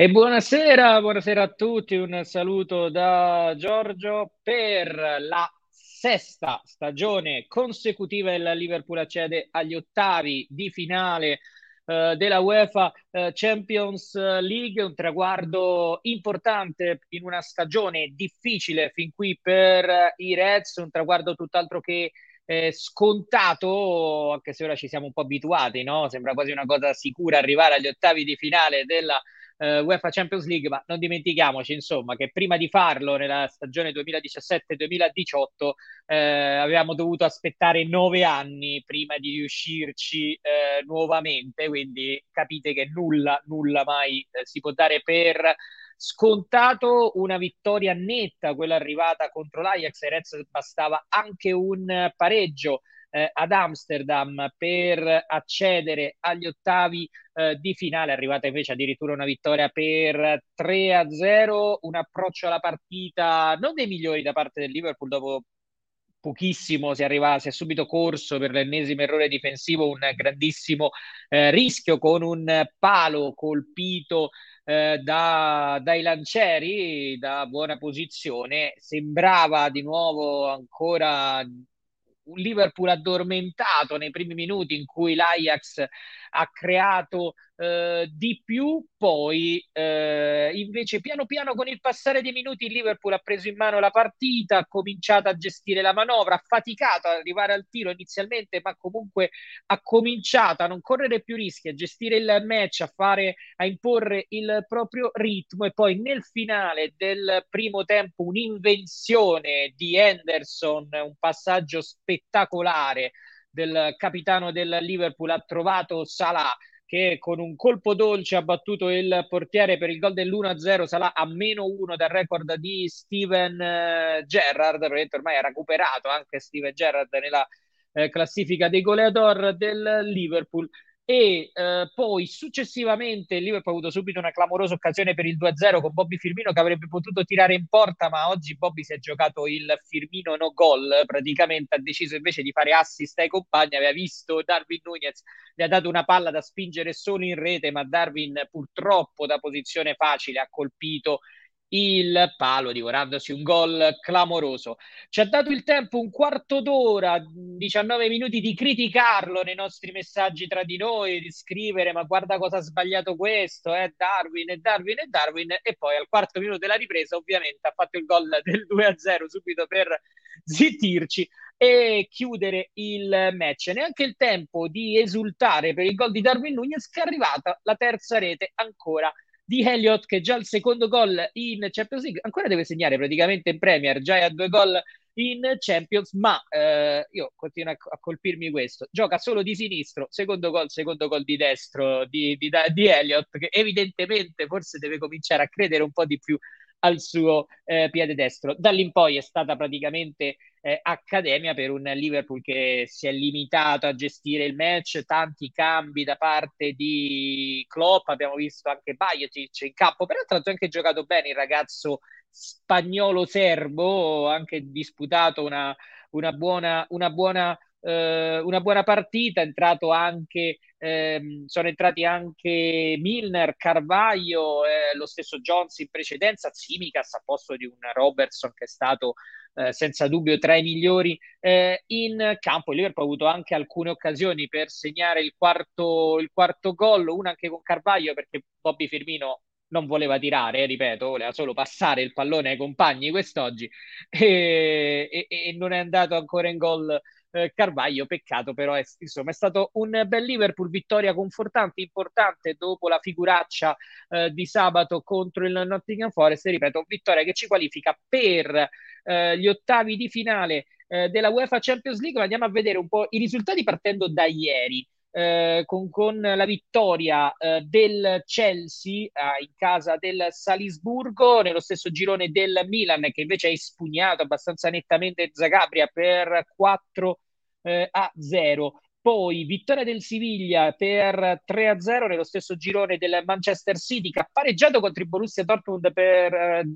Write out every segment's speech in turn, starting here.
E buonasera, buonasera a tutti, un saluto da Giorgio per la sesta stagione consecutiva il Liverpool accede agli ottavi di finale eh, della UEFA eh, Champions League, un traguardo importante in una stagione difficile fin qui per i Reds, un traguardo tutt'altro che eh, scontato, anche se ora ci siamo un po' abituati, no? Sembra quasi una cosa sicura arrivare agli ottavi di finale della eh, UEFA Champions League, ma non dimentichiamoci insomma che prima di farlo nella stagione 2017-2018 eh, avevamo dovuto aspettare nove anni prima di riuscirci eh, nuovamente, quindi capite che nulla, nulla mai eh, si può dare per scontato. Una vittoria netta, quella arrivata contro l'Ajax, e Reds bastava anche un pareggio eh, ad Amsterdam per accedere agli ottavi eh, di finale, arrivata invece addirittura una vittoria per 3-0, un approccio alla partita non dei migliori da parte del Liverpool dopo pochissimo si, arriva, si è subito corso per l'ennesimo errore difensivo, un grandissimo eh, rischio con un palo colpito eh, da, dai lancieri da buona posizione. Sembrava di nuovo ancora un Liverpool addormentato nei primi minuti in cui l'Ajax ha creato eh, di più, poi eh, invece piano piano con il passare dei minuti il Liverpool ha preso in mano la partita, ha cominciato a gestire la manovra, ha faticato ad arrivare al tiro inizialmente, ma comunque ha cominciato a non correre più rischi, a gestire il match, a fare, a imporre il proprio ritmo e poi nel finale del primo tempo un'invenzione di Henderson, un passaggio spettacolare del capitano del Liverpool ha trovato Salah che con un colpo dolce ha battuto il portiere per il gol dell'1-0, Salah a meno uno dal record di Steven eh, Gerrard, probabilmente ormai ha recuperato anche Steven Gerrard nella eh, classifica dei goleador del Liverpool e eh, poi successivamente il Liverpool ha avuto subito una clamorosa occasione per il 2-0 con Bobby Firmino che avrebbe potuto tirare in porta ma oggi Bobby si è giocato il Firmino no gol praticamente ha deciso invece di fare assist ai compagni aveva visto Darwin Nunez gli ha dato una palla da spingere solo in rete ma Darwin purtroppo da posizione facile ha colpito il palo, divorandosi un gol clamoroso. Ci ha dato il tempo un quarto d'ora, 19 minuti di criticarlo nei nostri messaggi tra di noi, di scrivere ma guarda cosa ha sbagliato questo, eh, Darwin, è Darwin, è Darwin, e poi al quarto minuto della ripresa ovviamente ha fatto il gol del 2-0 subito per zittirci e chiudere il match. Neanche il tempo di esultare per il gol di Darwin Nunez che è arrivata la terza rete ancora di Elliott che già il secondo gol in Champions League ancora deve segnare praticamente in Premier, già ha due gol in Champions, ma eh, io continuo a, a, colpirmi questo. Gioca solo di sinistro, secondo gol, secondo gol di destro di, di, di Elliott, che evidentemente forse deve cominciare a credere un po' di più al suo eh, piede destro. Da lì in poi è stata praticamente eh, accademia per un Liverpool che si è limitato a gestire il match, tanti cambi da parte di Klopp, abbiamo visto anche Bajetic in campo, peraltro ha anche giocato bene il ragazzo spagnolo-serbo, anche disputato una, una buona, una buona eh, una buona partita, anche, ehm, sono entrati anche Milner, Carvaglio, eh, lo stesso Jones in precedenza, Zimikas a posto di un Robertson che è stato eh, senza dubbio tra i migliori eh, in campo. Il Liverpool ha avuto anche alcune occasioni per segnare il quarto, il quarto gol, una anche con Carvaglio perché Bobby Firmino non voleva tirare, ripeto, voleva solo passare il pallone ai compagni quest'oggi e, e, e non è andato ancora in gol eh, Carvaglio, peccato però è, insomma, è stato un bel Liverpool, vittoria confortante, importante dopo la figuraccia eh, di sabato contro il Nottingham Forest, e ripeto, vittoria che ci qualifica per eh, gli ottavi di finale eh, della UEFA Champions League, andiamo a vedere un po' i risultati partendo da ieri. Eh, con, con, la vittoria eh, del Chelsea eh, in casa del Salisburgo, nello stesso girone del Milan che invece ha espugnato abbastanza nettamente Zagabria per 4 eh, a 0. Poi vittoria del Siviglia per 3-0 nello stesso girone del Manchester City che ha pareggiato contro il Borussia Dortmund per eh,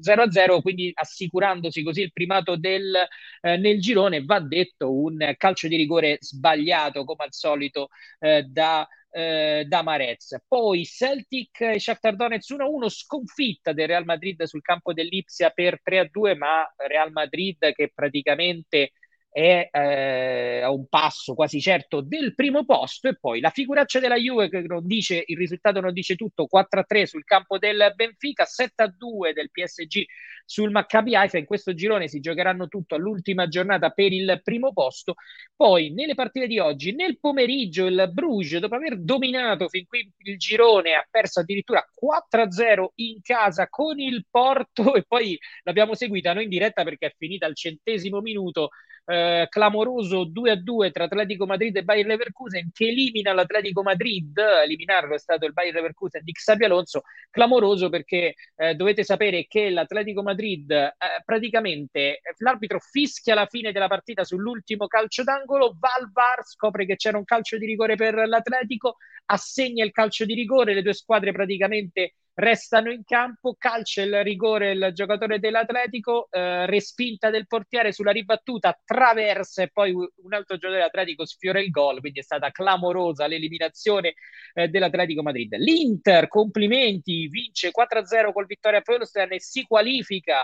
0-0, quindi assicurandosi così il primato del, eh, nel girone. Va detto un calcio di rigore sbagliato come al solito eh, da eh, da Marez. Poi Celtic e Shakhtar Donetsk 1-1, sconfitta del Real Madrid sul campo dell'Ipsia per 3-2, ma Real Madrid che praticamente è eh, a un passo quasi certo del primo posto e poi la figuraccia della Juve che non dice il risultato non dice tutto 4-3 sul campo del Benfica 7-2 del PSG sul Maccabi Haifa. In questo girone si giocheranno tutto all'ultima giornata per il primo posto. Poi nelle partite di oggi nel pomeriggio il Bruges dopo aver dominato fin qui il girone ha perso addirittura 4-0 in casa con il Porto e poi l'abbiamo seguita noi in diretta perché è finita al centesimo minuto eh, clamoroso 2-2 tra Atletico Madrid e Bayer Leverkusen che elimina l'Atletico Madrid, eliminarlo è stato il Bayer Leverkusen di Xabi Alonso, clamoroso perché eh, dovete sapere che l'Atletico Madrid eh, praticamente l'arbitro fischia la fine della partita sull'ultimo calcio d'angolo, va al VAR, scopre che c'era un calcio di rigore per l'Atletico, assegna il calcio di rigore, le due squadre praticamente restano in campo, calcia il rigore il giocatore dell'Atletico, eh, respinta del portiere sulla ribattuta, traversa e poi un altro giocatore dell'Atletico sfiora il gol, quindi è stata clamorosa l'eliminazione eh, dell'Atletico Madrid. L'Inter, complimenti, vince 4-0 col Vittoria Pilsen e si qualifica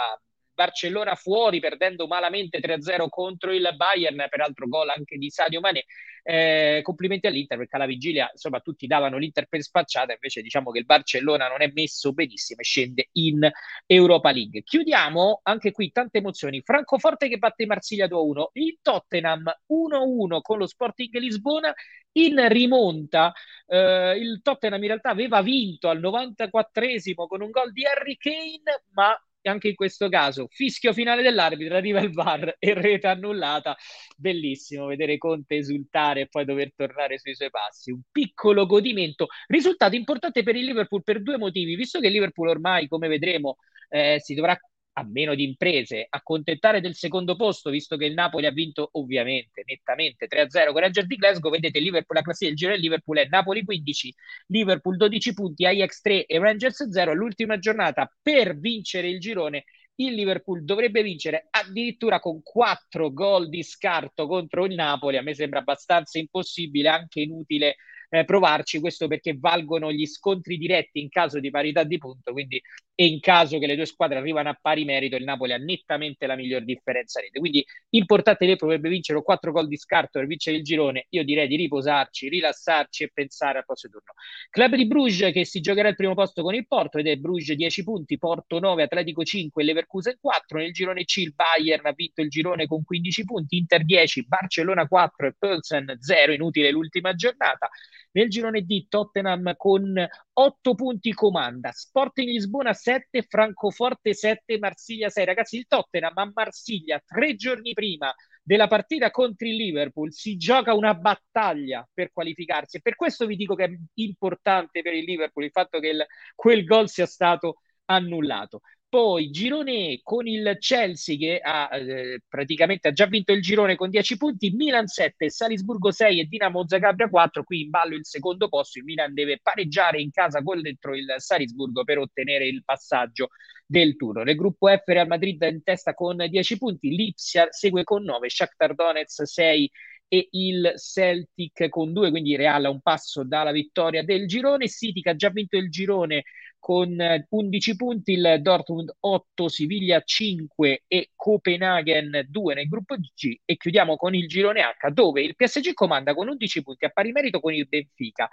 Barcellona fuori perdendo malamente 3-0 contro il Bayern, peraltro gol anche di Sadio Mane. Eh, complimenti all'Inter perché alla vigilia insomma tutti davano l'Inter per spacciata, invece diciamo che il Barcellona non è messo benissimo e scende in Europa League. Chiudiamo anche qui tante emozioni. Francoforte che batte Marsiglia 2-1, il Tottenham 1-1 con lo Sporting Lisbona in rimonta. Eh, il Tottenham in realtà aveva vinto al 94esimo con un gol di Harry Kane, ma anche in questo caso fischio finale dell'arbitro, arriva il VAR e rete annullata. Bellissimo vedere Conte esultare e poi dover tornare sui suoi passi. Un piccolo godimento. Risultato importante per il Liverpool per due motivi, visto che il Liverpool ormai, come vedremo, eh, si dovrà a meno di imprese, accontentare del secondo posto, visto che il Napoli ha vinto ovviamente nettamente 3-0 con Rangers di Glasgow. Vedete Liverpool, la classifica del giro del Liverpool è Napoli 15, Liverpool 12 punti, Ajax 3 e Rangers 0. L'ultima giornata per vincere il girone il Liverpool dovrebbe vincere addirittura con 4 gol di scarto contro il Napoli. A me sembra abbastanza impossibile, anche inutile eh, provarci, questo perché valgono gli scontri diretti in caso di parità di punto, quindi e in caso che le due squadre arrivano a pari merito, il Napoli ha nettamente la miglior differenza rete. Quindi importante che dovrebbe vincere 4 gol di scarto per vincere il girone. Io direi di riposarci, rilassarci e pensare al prossimo turno. Club di Bruges che si giocherà il primo posto con il Porto ed è Bruges 10 punti, Porto 9, Atletico 5, Leverkusen 4. Nel girone C il Bayern ha vinto il girone con 15 punti, Inter 10, Barcellona 4 e Pilsen 0, inutile l'ultima giornata. Nel girone D Tottenham con 8 punti comanda, Sporting Lisbona 7, Francoforte 7, Marsiglia 6. Ragazzi, il Tottenham a Marsiglia tre giorni prima della partita contro il Liverpool si gioca una battaglia per qualificarsi e per questo vi dico che è importante per il Liverpool il fatto che il, quel gol sia stato annullato. Poi girone con il Chelsea che ha eh, praticamente ha già vinto il girone con 10 punti, Milan 7, Salisburgo 6 e Dinamo Zagabria 4. Qui in ballo il secondo posto. Il Milan deve pareggiare in casa contro il Salisburgo per ottenere il passaggio del turno. Nel gruppo F Real Madrid in testa con 10 punti, Lipsia segue con 9, Shakhtar Donetsk 6 e il Celtic con 2, quindi Real a un passo dalla vittoria del girone. City che ha già vinto il girone con 11 punti, il Dortmund 8, Siviglia 5 e Copenaghen 2 nel gruppo G e chiudiamo con il girone H dove il PSG comanda con 11 punti a pari merito con il Benfica.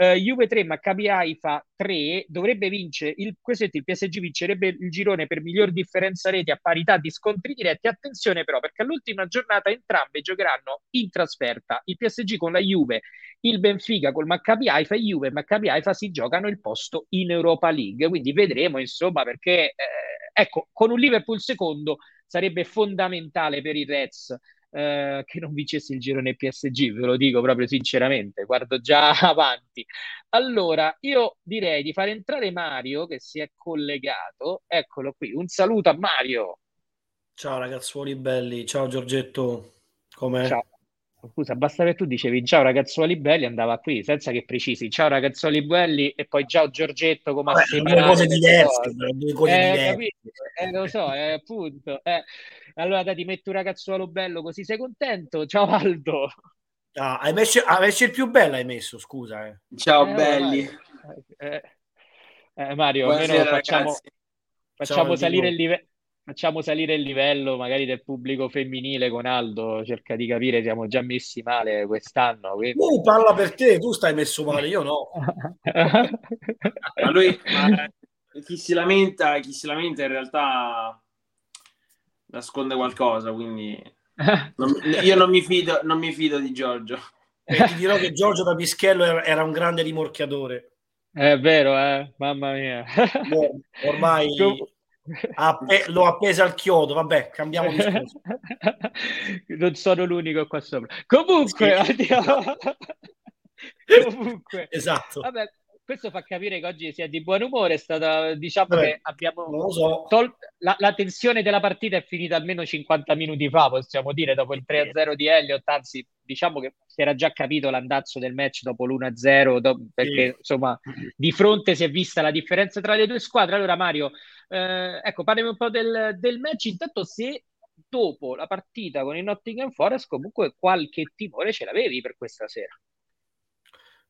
Uh, Juve 3, Maccabi Haifa 3, dovrebbe vincere, il, questo il PSG vincerebbe il girone per miglior differenza reti a parità di scontri diretti. Attenzione però perché all'ultima giornata entrambe giocheranno in trasferta. Il PSG con la Juve, il Benfica col Maccabi Haifa e Juve e Maccabi Haifa si giocano il posto in Europa League. Quindi vedremo insomma perché, eh, ecco, con un Liverpool secondo sarebbe fondamentale per i Reds eh, che non vincesse il girone PSG, ve lo dico proprio sinceramente, guardo già avanti. Allora, io direi di far entrare Mario che si è collegato, eccolo qui, un saluto a Mario. Ciao ragazzuoli belli, ciao Giorgetto, com'è? Ciao. Scusa, basta che tu dicevi ciao ragazzuoli belli, andava qui senza che precisi ciao ragazzuoli belli e poi ciao Giorgetto come Vabbè, a due cose diverse, due cose eh, diverse. Eh, lo so, eh, appunto. Eh. Allora dai, ti metto un ragazzuolo bello così sei contento. Ciao Aldo. Ah, hai, messo, hai messo il più bello, hai messo, scusa. Eh. Ciao eh, belli. Eh, eh, Mario, almeno facciamo, facciamo salire il livello facciamo salire il livello magari del pubblico femminile con Aldo, cerca di capire, siamo già messi male quest'anno. Quindi... Uh, parla per te, tu stai messo male, io no. ma lui, ma chi si lamenta, chi si lamenta in realtà nasconde qualcosa, quindi non, io non mi, fido, non mi fido di Giorgio. E ti dirò che Giorgio da Pischello era, era un grande rimorchiatore. È vero, eh? mamma mia. ormai Appe- l'ho appesa al chiodo, vabbè, cambiamo discorso. non sono l'unico qua sopra. Comunque, sì. Comunque, esatto. Vabbè, questo fa capire che oggi si è di buon umore. È stata, diciamo Beh, che abbiamo so. tol- la, la, tensione della partita è finita almeno 50 minuti fa, possiamo dire, dopo il 3-0 di Elliott. Anzi, diciamo che si era già capito l'andazzo del match dopo l'1-0, do- perché sì. insomma di fronte si è vista la differenza tra le due squadre. Allora, Mario, eh, ecco, parliamo un po' del, del match. Intanto, se dopo la partita con il Nottingham Forest, comunque qualche timore ce l'avevi per questa sera.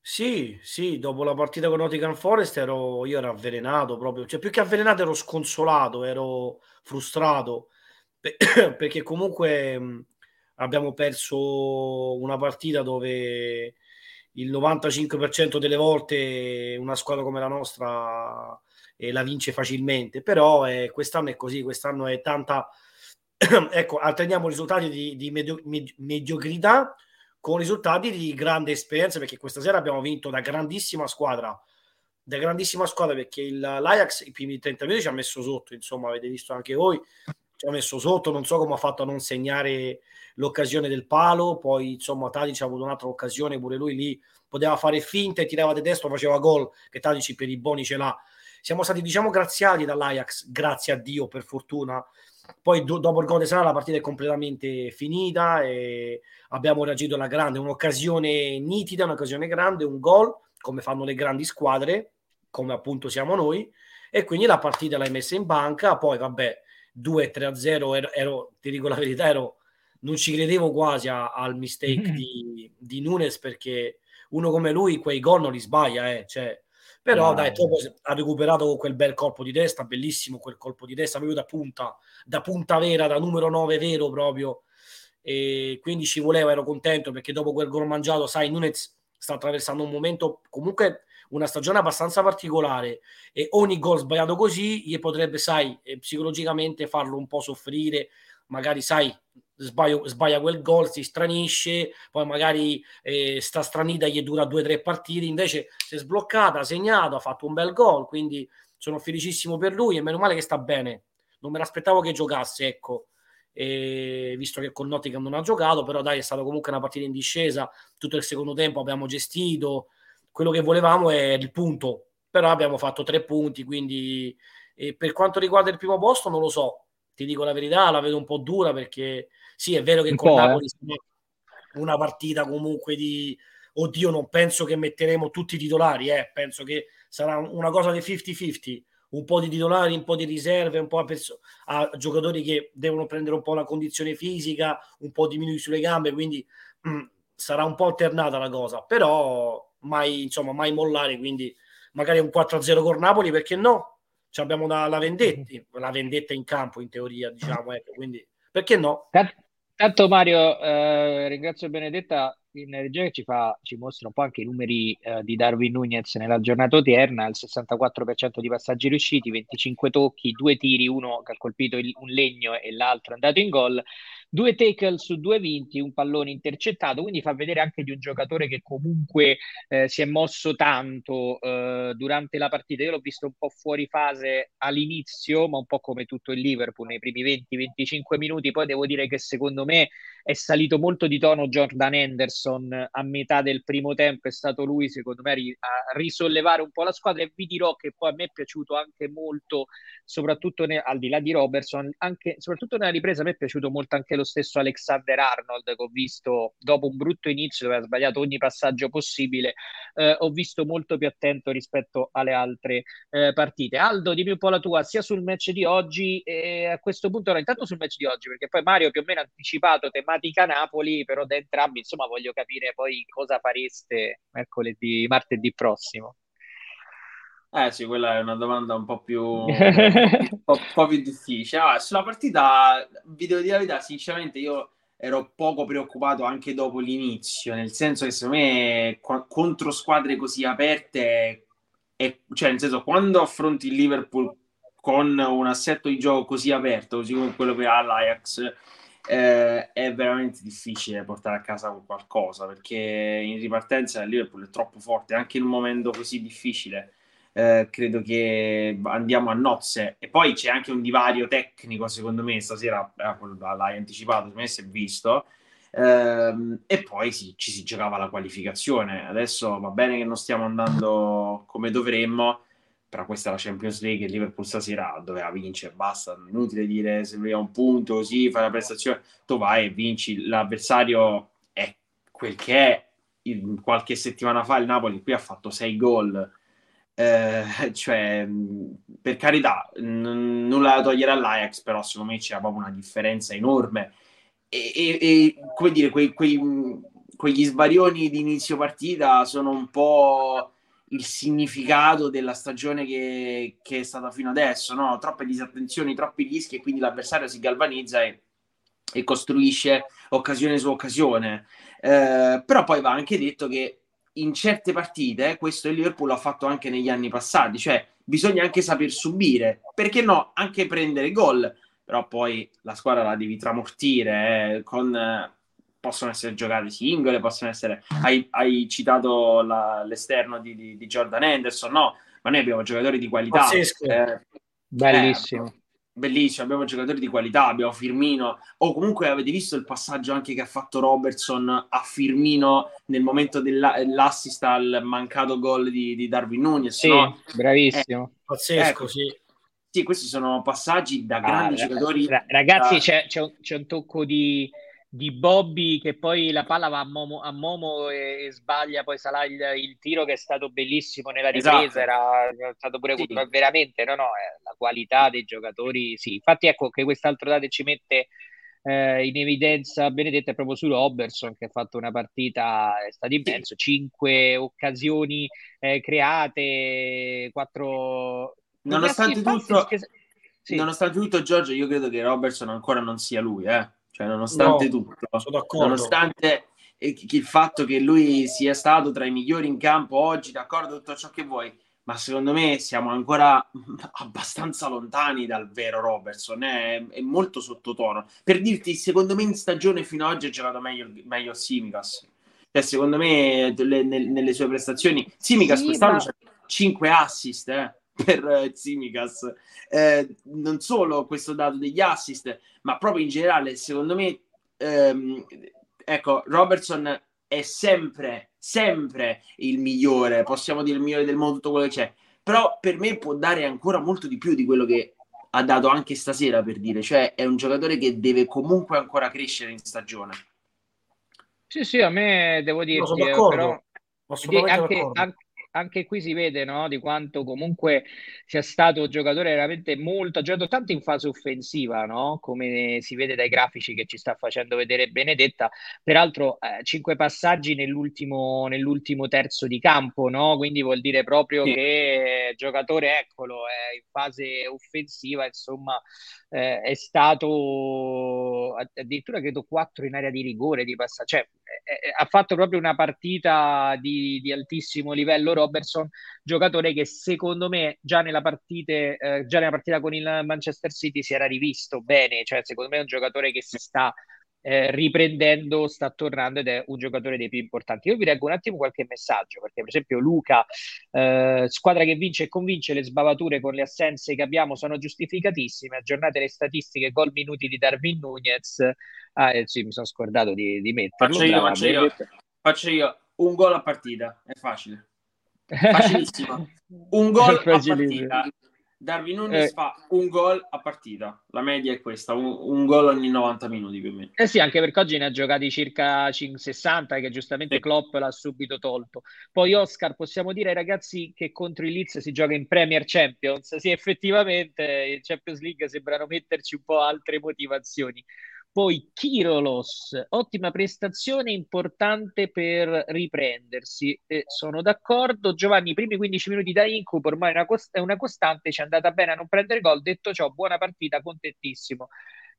Sì, sì, dopo la partita con Nottingham Forest ero, io ero avvelenato proprio, cioè più che avvelenato ero sconsolato, ero frustrato, perché comunque abbiamo perso una partita dove il 95% delle volte una squadra come la nostra eh, la vince facilmente, però eh, quest'anno è così, quest'anno è tanta, ecco, alterniamo risultati di, di medio, med- mediocrità con risultati di grande esperienza perché questa sera abbiamo vinto da grandissima squadra da grandissima squadra perché il, l'Ajax i primi 30 minuti ci ha messo sotto insomma avete visto anche voi ci ha messo sotto non so come ha fatto a non segnare l'occasione del palo poi insomma Tadic ha avuto un'altra occasione pure lui lì poteva fare finta e tirava di destro faceva gol che Tadic per i buoni ce l'ha. Siamo stati diciamo graziati dall'Ajax grazie a Dio per fortuna poi do, dopo il gol di Sala la partita è completamente finita e abbiamo reagito alla grande, un'occasione nitida, un'occasione grande, un gol, come fanno le grandi squadre, come appunto siamo noi, e quindi la partita l'hai messa in banca, poi vabbè, 2-3-0, ero, ero, ti dico la verità, ero, non ci credevo quasi a, al mistake mm-hmm. di, di Nunes perché uno come lui quei gol non li sbaglia, eh, cioè, però no. dai, dopo ha recuperato con quel bel colpo di testa, bellissimo quel colpo di testa, proprio da punta, da punta vera, da numero 9 vero proprio, e quindi ci voleva, ero contento perché dopo quel gol mangiato, sai, Nunez sta attraversando un momento comunque una stagione abbastanza particolare e ogni gol sbagliato così gli potrebbe, sai, eh, psicologicamente farlo un po' soffrire, magari, sai, sbaglio, sbaglia quel gol, si stranisce, poi magari eh, sta stranita gli dura due o tre partite, invece si è sbloccata, ha segnato, ha fatto un bel gol, quindi sono felicissimo per lui e meno male che sta bene. Non me l'aspettavo che giocasse, ecco. E visto che con Nottingham non ha giocato, però dai, è stata comunque una partita in discesa, tutto il secondo tempo abbiamo gestito, quello che volevamo è il punto, però abbiamo fatto tre punti, quindi per quanto riguarda il primo posto non lo so, ti dico la verità, la vedo un po' dura perché sì, è vero che un con Napoli eh. una partita comunque di oddio, non penso che metteremo tutti i titolari, eh. penso che sarà una cosa di 50-50, un po' di titolari, un po' di riserve, un po' a, perso- a giocatori che devono prendere un po' la condizione fisica, un po' diminuire sulle gambe, quindi mh, mm, sarà un po' alternata la cosa, però mai, insomma, mai mollare, quindi magari un 4-0 con Napoli, perché no? Ci abbiamo la, la vendetta, la vendetta in campo in teoria, diciamo, ecco, quindi perché no? Tanto Mario, eh, ringrazio Benedetta in regia che ci, fa, ci mostra un po' anche i numeri eh, di Darwin Nunez nella giornata odierna, il 64% di passaggi riusciti, 25 tocchi, due tiri, uno che ha colpito il, un legno e l'altro è andato in gol due tackle su due vinti, un pallone intercettato, quindi fa vedere anche di un giocatore che comunque eh, si è mosso tanto eh, durante la partita. Io l'ho visto un po' fuori fase all'inizio, ma un po' come tutto il Liverpool nei primi 20-25 minuti. Poi devo dire che secondo me è salito molto di tono Jordan Henderson a metà del primo tempo, è stato lui secondo me a risollevare un po' la squadra e vi dirò che poi a me è piaciuto anche molto, soprattutto ne, al di là di Robertson, anche, soprattutto nella ripresa a me è piaciuto molto anche lo stesso Alexander Arnold che ho visto dopo un brutto inizio dove ha sbagliato ogni passaggio possibile, eh, ho visto molto più attento rispetto alle altre eh, partite. Aldo, dimmi un po' la tua, sia sul match di oggi e a questo punto, no, intanto sul match di oggi, perché poi Mario più o meno ha anticipato tematica Napoli, però da entrambi, insomma, voglio capire poi cosa fareste mercoledì, martedì prossimo. Eh sì, quella è una domanda un po' più, un po', po più difficile. Ah, sulla partita, vi devo dire la verità, sinceramente io ero poco preoccupato anche dopo l'inizio, nel senso che secondo me contro squadre così aperte, è, cioè nel senso quando affronti il Liverpool con un assetto di gioco così aperto, così come quello che ha l'Ajax, eh, è veramente difficile portare a casa qualcosa perché in ripartenza il Liverpool è troppo forte anche in un momento così difficile eh, credo che andiamo a nozze. E poi c'è anche un divario tecnico, secondo me, stasera eh, l'hai anticipato, secondo me si è visto. Eh, e poi sì, ci si giocava la qualificazione. Adesso va bene che non stiamo andando come dovremmo, però questa è la Champions League e Liverpool stasera doveva vincere, basta, inutile dire se vogliamo un punto così, fai la prestazione, tu vai e vinci, l'avversario è quel che è, qualche settimana fa il Napoli qui ha fatto 6 gol, eh, cioè, per carità, n- nulla da togliere all'Ajax, però secondo me c'è proprio una differenza enorme. E, e, e come dire, quei, quei, quegli sbarioni di inizio partita sono un po' il significato della stagione che, che è stata fino adesso, no? troppe disattenzioni, troppi rischi e quindi l'avversario si galvanizza e, e costruisce occasione su occasione. Eh, però poi va anche detto che in certe partite, questo il Liverpool ha fatto anche negli anni passati, cioè bisogna anche saper subire, perché no, anche prendere gol, però poi la squadra la devi tramortire, eh, con, eh, possono essere giocate singole, possono essere, hai, hai citato la, l'esterno di, di, di, Jordan Henderson, no, ma noi abbiamo giocatori di qualità. Pazzesco. Eh, Bellissimo. Eh, bellissimo, abbiamo giocatori di qualità, abbiamo Firmino, o comunque avete visto il passaggio anche che ha fatto Robertson a Firmino nel momento dell'assist al mancato gol di, di Darwin Nunez, sì, no? bravissimo. Eh, Pazzesco, ecco, sì. Sì, questi sono passaggi da grandi ah, giocatori. Ragazzi, da... c'è, c'è, un, c'è un tocco di di Bobby che poi la palla va a Momo, a Momo e, e, sbaglia poi sarà il, il, tiro che è stato bellissimo nella ripresa esatto. era, era, stato pure sì. veramente no no la qualità dei giocatori sì infatti ecco che quest'altro dato ci mette eh, in evidenza Benedetta è proprio su Robertson che ha fatto una partita è stato immenso cinque occasioni eh, create quattro nonostante tutto che... sì. nonostante tutto Giorgio io credo che Robertson ancora non sia lui eh cioè, nonostante no, tutto, nonostante il fatto che lui sia stato tra i migliori in campo oggi, d'accordo, tutto ciò che vuoi, ma secondo me siamo ancora abbastanza lontani dal vero Robertson, è, è molto sottotono. Per dirti, secondo me in stagione fino ad oggi ha giocato meglio, meglio Simicas. Cioè, secondo me le, nelle sue prestazioni, Simicas sì, quest'anno ma... c'ha 5 assist, eh per eh, Tsimikas. Eh, non solo questo dato degli assist, ma proprio in generale, secondo me, ehm, ecco, Robertson è sempre, sempre il migliore, possiamo dire il migliore del mondo, tutto quello che c'è, però per me può dare ancora molto di più di quello che ha dato anche stasera, per dire, cioè è un giocatore che deve comunque ancora crescere in stagione. Sì, sì, a me devo dire, però anche, anche, anche qui si vede no, di quanto comunque sia stato un giocatore veramente molto, ha giocato tanto in fase offensiva, no? come si vede dai grafici che ci sta facendo vedere Benedetta. Peraltro, eh, cinque passaggi nell'ultimo, nell'ultimo terzo di campo, no? quindi vuol dire proprio sì. che giocatore, eccolo, è in fase offensiva, insomma, eh, è stato addirittura credo quattro in area di rigore di passaggio, cioè eh, ha fatto proprio una partita di, di, altissimo livello Robertson, giocatore che secondo me già nella, partite, eh, già nella partita con il Manchester City si era rivisto bene, cioè secondo me è un giocatore che si sta eh, riprendendo, sta tornando ed è un giocatore dei più importanti. Io vi leggo un attimo qualche messaggio, perché per esempio Luca, eh, squadra che vince e convince, le sbavature con le assenze che abbiamo sono giustificatissime, aggiornate le statistiche, gol minuti di Darwin Nunez, ah eh, sì, mi sono scordato di, di metterlo. Faccio io, faccio io, faccio io, un gol a partita, è facile. Facilissimo. Un gol a partita. Darwin Nunes eh, fa un gol a partita, la media è questa, un, un, gol ogni 90 minuti più o meno. Eh sì, anche perché oggi ne ha giocati circa 60 che giustamente sì. Klopp l'ha subito tolto. Poi Oscar, possiamo dire ai ragazzi che contro il Leeds si gioca in Premier Champions? Sì, effettivamente in Champions League sembrano metterci un po' altre motivazioni. Poi Kirolos, ottima prestazione, importante per riprendersi. Eh, sono d'accordo. Giovanni, i primi 15 minuti da incubo ormai è una, cost- una costante, ci è andata bene a non prendere gol. Detto ciò, buona partita, contentissimo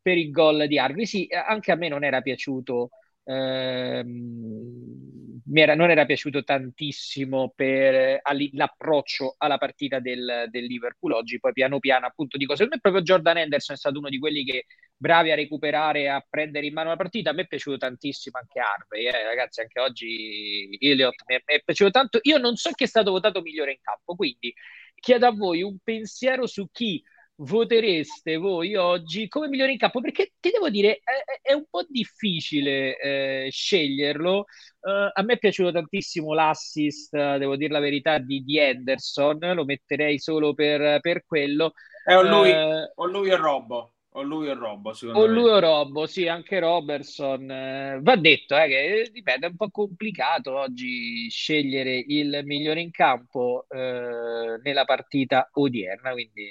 per il gol di Arvi. Sì, anche a me non era piaciuto Ehm, era, non era piaciuto tantissimo per l'approccio alla partita del, del, Liverpool oggi, poi piano piano appunto dico, secondo me proprio Jordan Henderson è stato uno di quelli che bravi a recuperare, a prendere in mano la partita, a me è piaciuto tantissimo anche Harvey, eh, ragazzi anche oggi Elliot mi è, mi è piaciuto tanto, io non so chi è stato votato migliore in campo, quindi chiedo a voi un pensiero su chi votereste voi oggi come migliore in campo? Perché ti devo dire, è, è un po' difficile eh, sceglierlo. Uh, a me è piaciuto tantissimo l'assist, devo dire la verità, di, di Henderson, lo metterei solo per, per quello. Eh, o, lui, uh, o lui o Robbo. O lui o Robbo, secondo o me. lui o Robbo, sì, anche Robertson. Eh, va detto eh, che dipende, è un po' complicato oggi scegliere il migliore in campo eh, nella partita odierna, quindi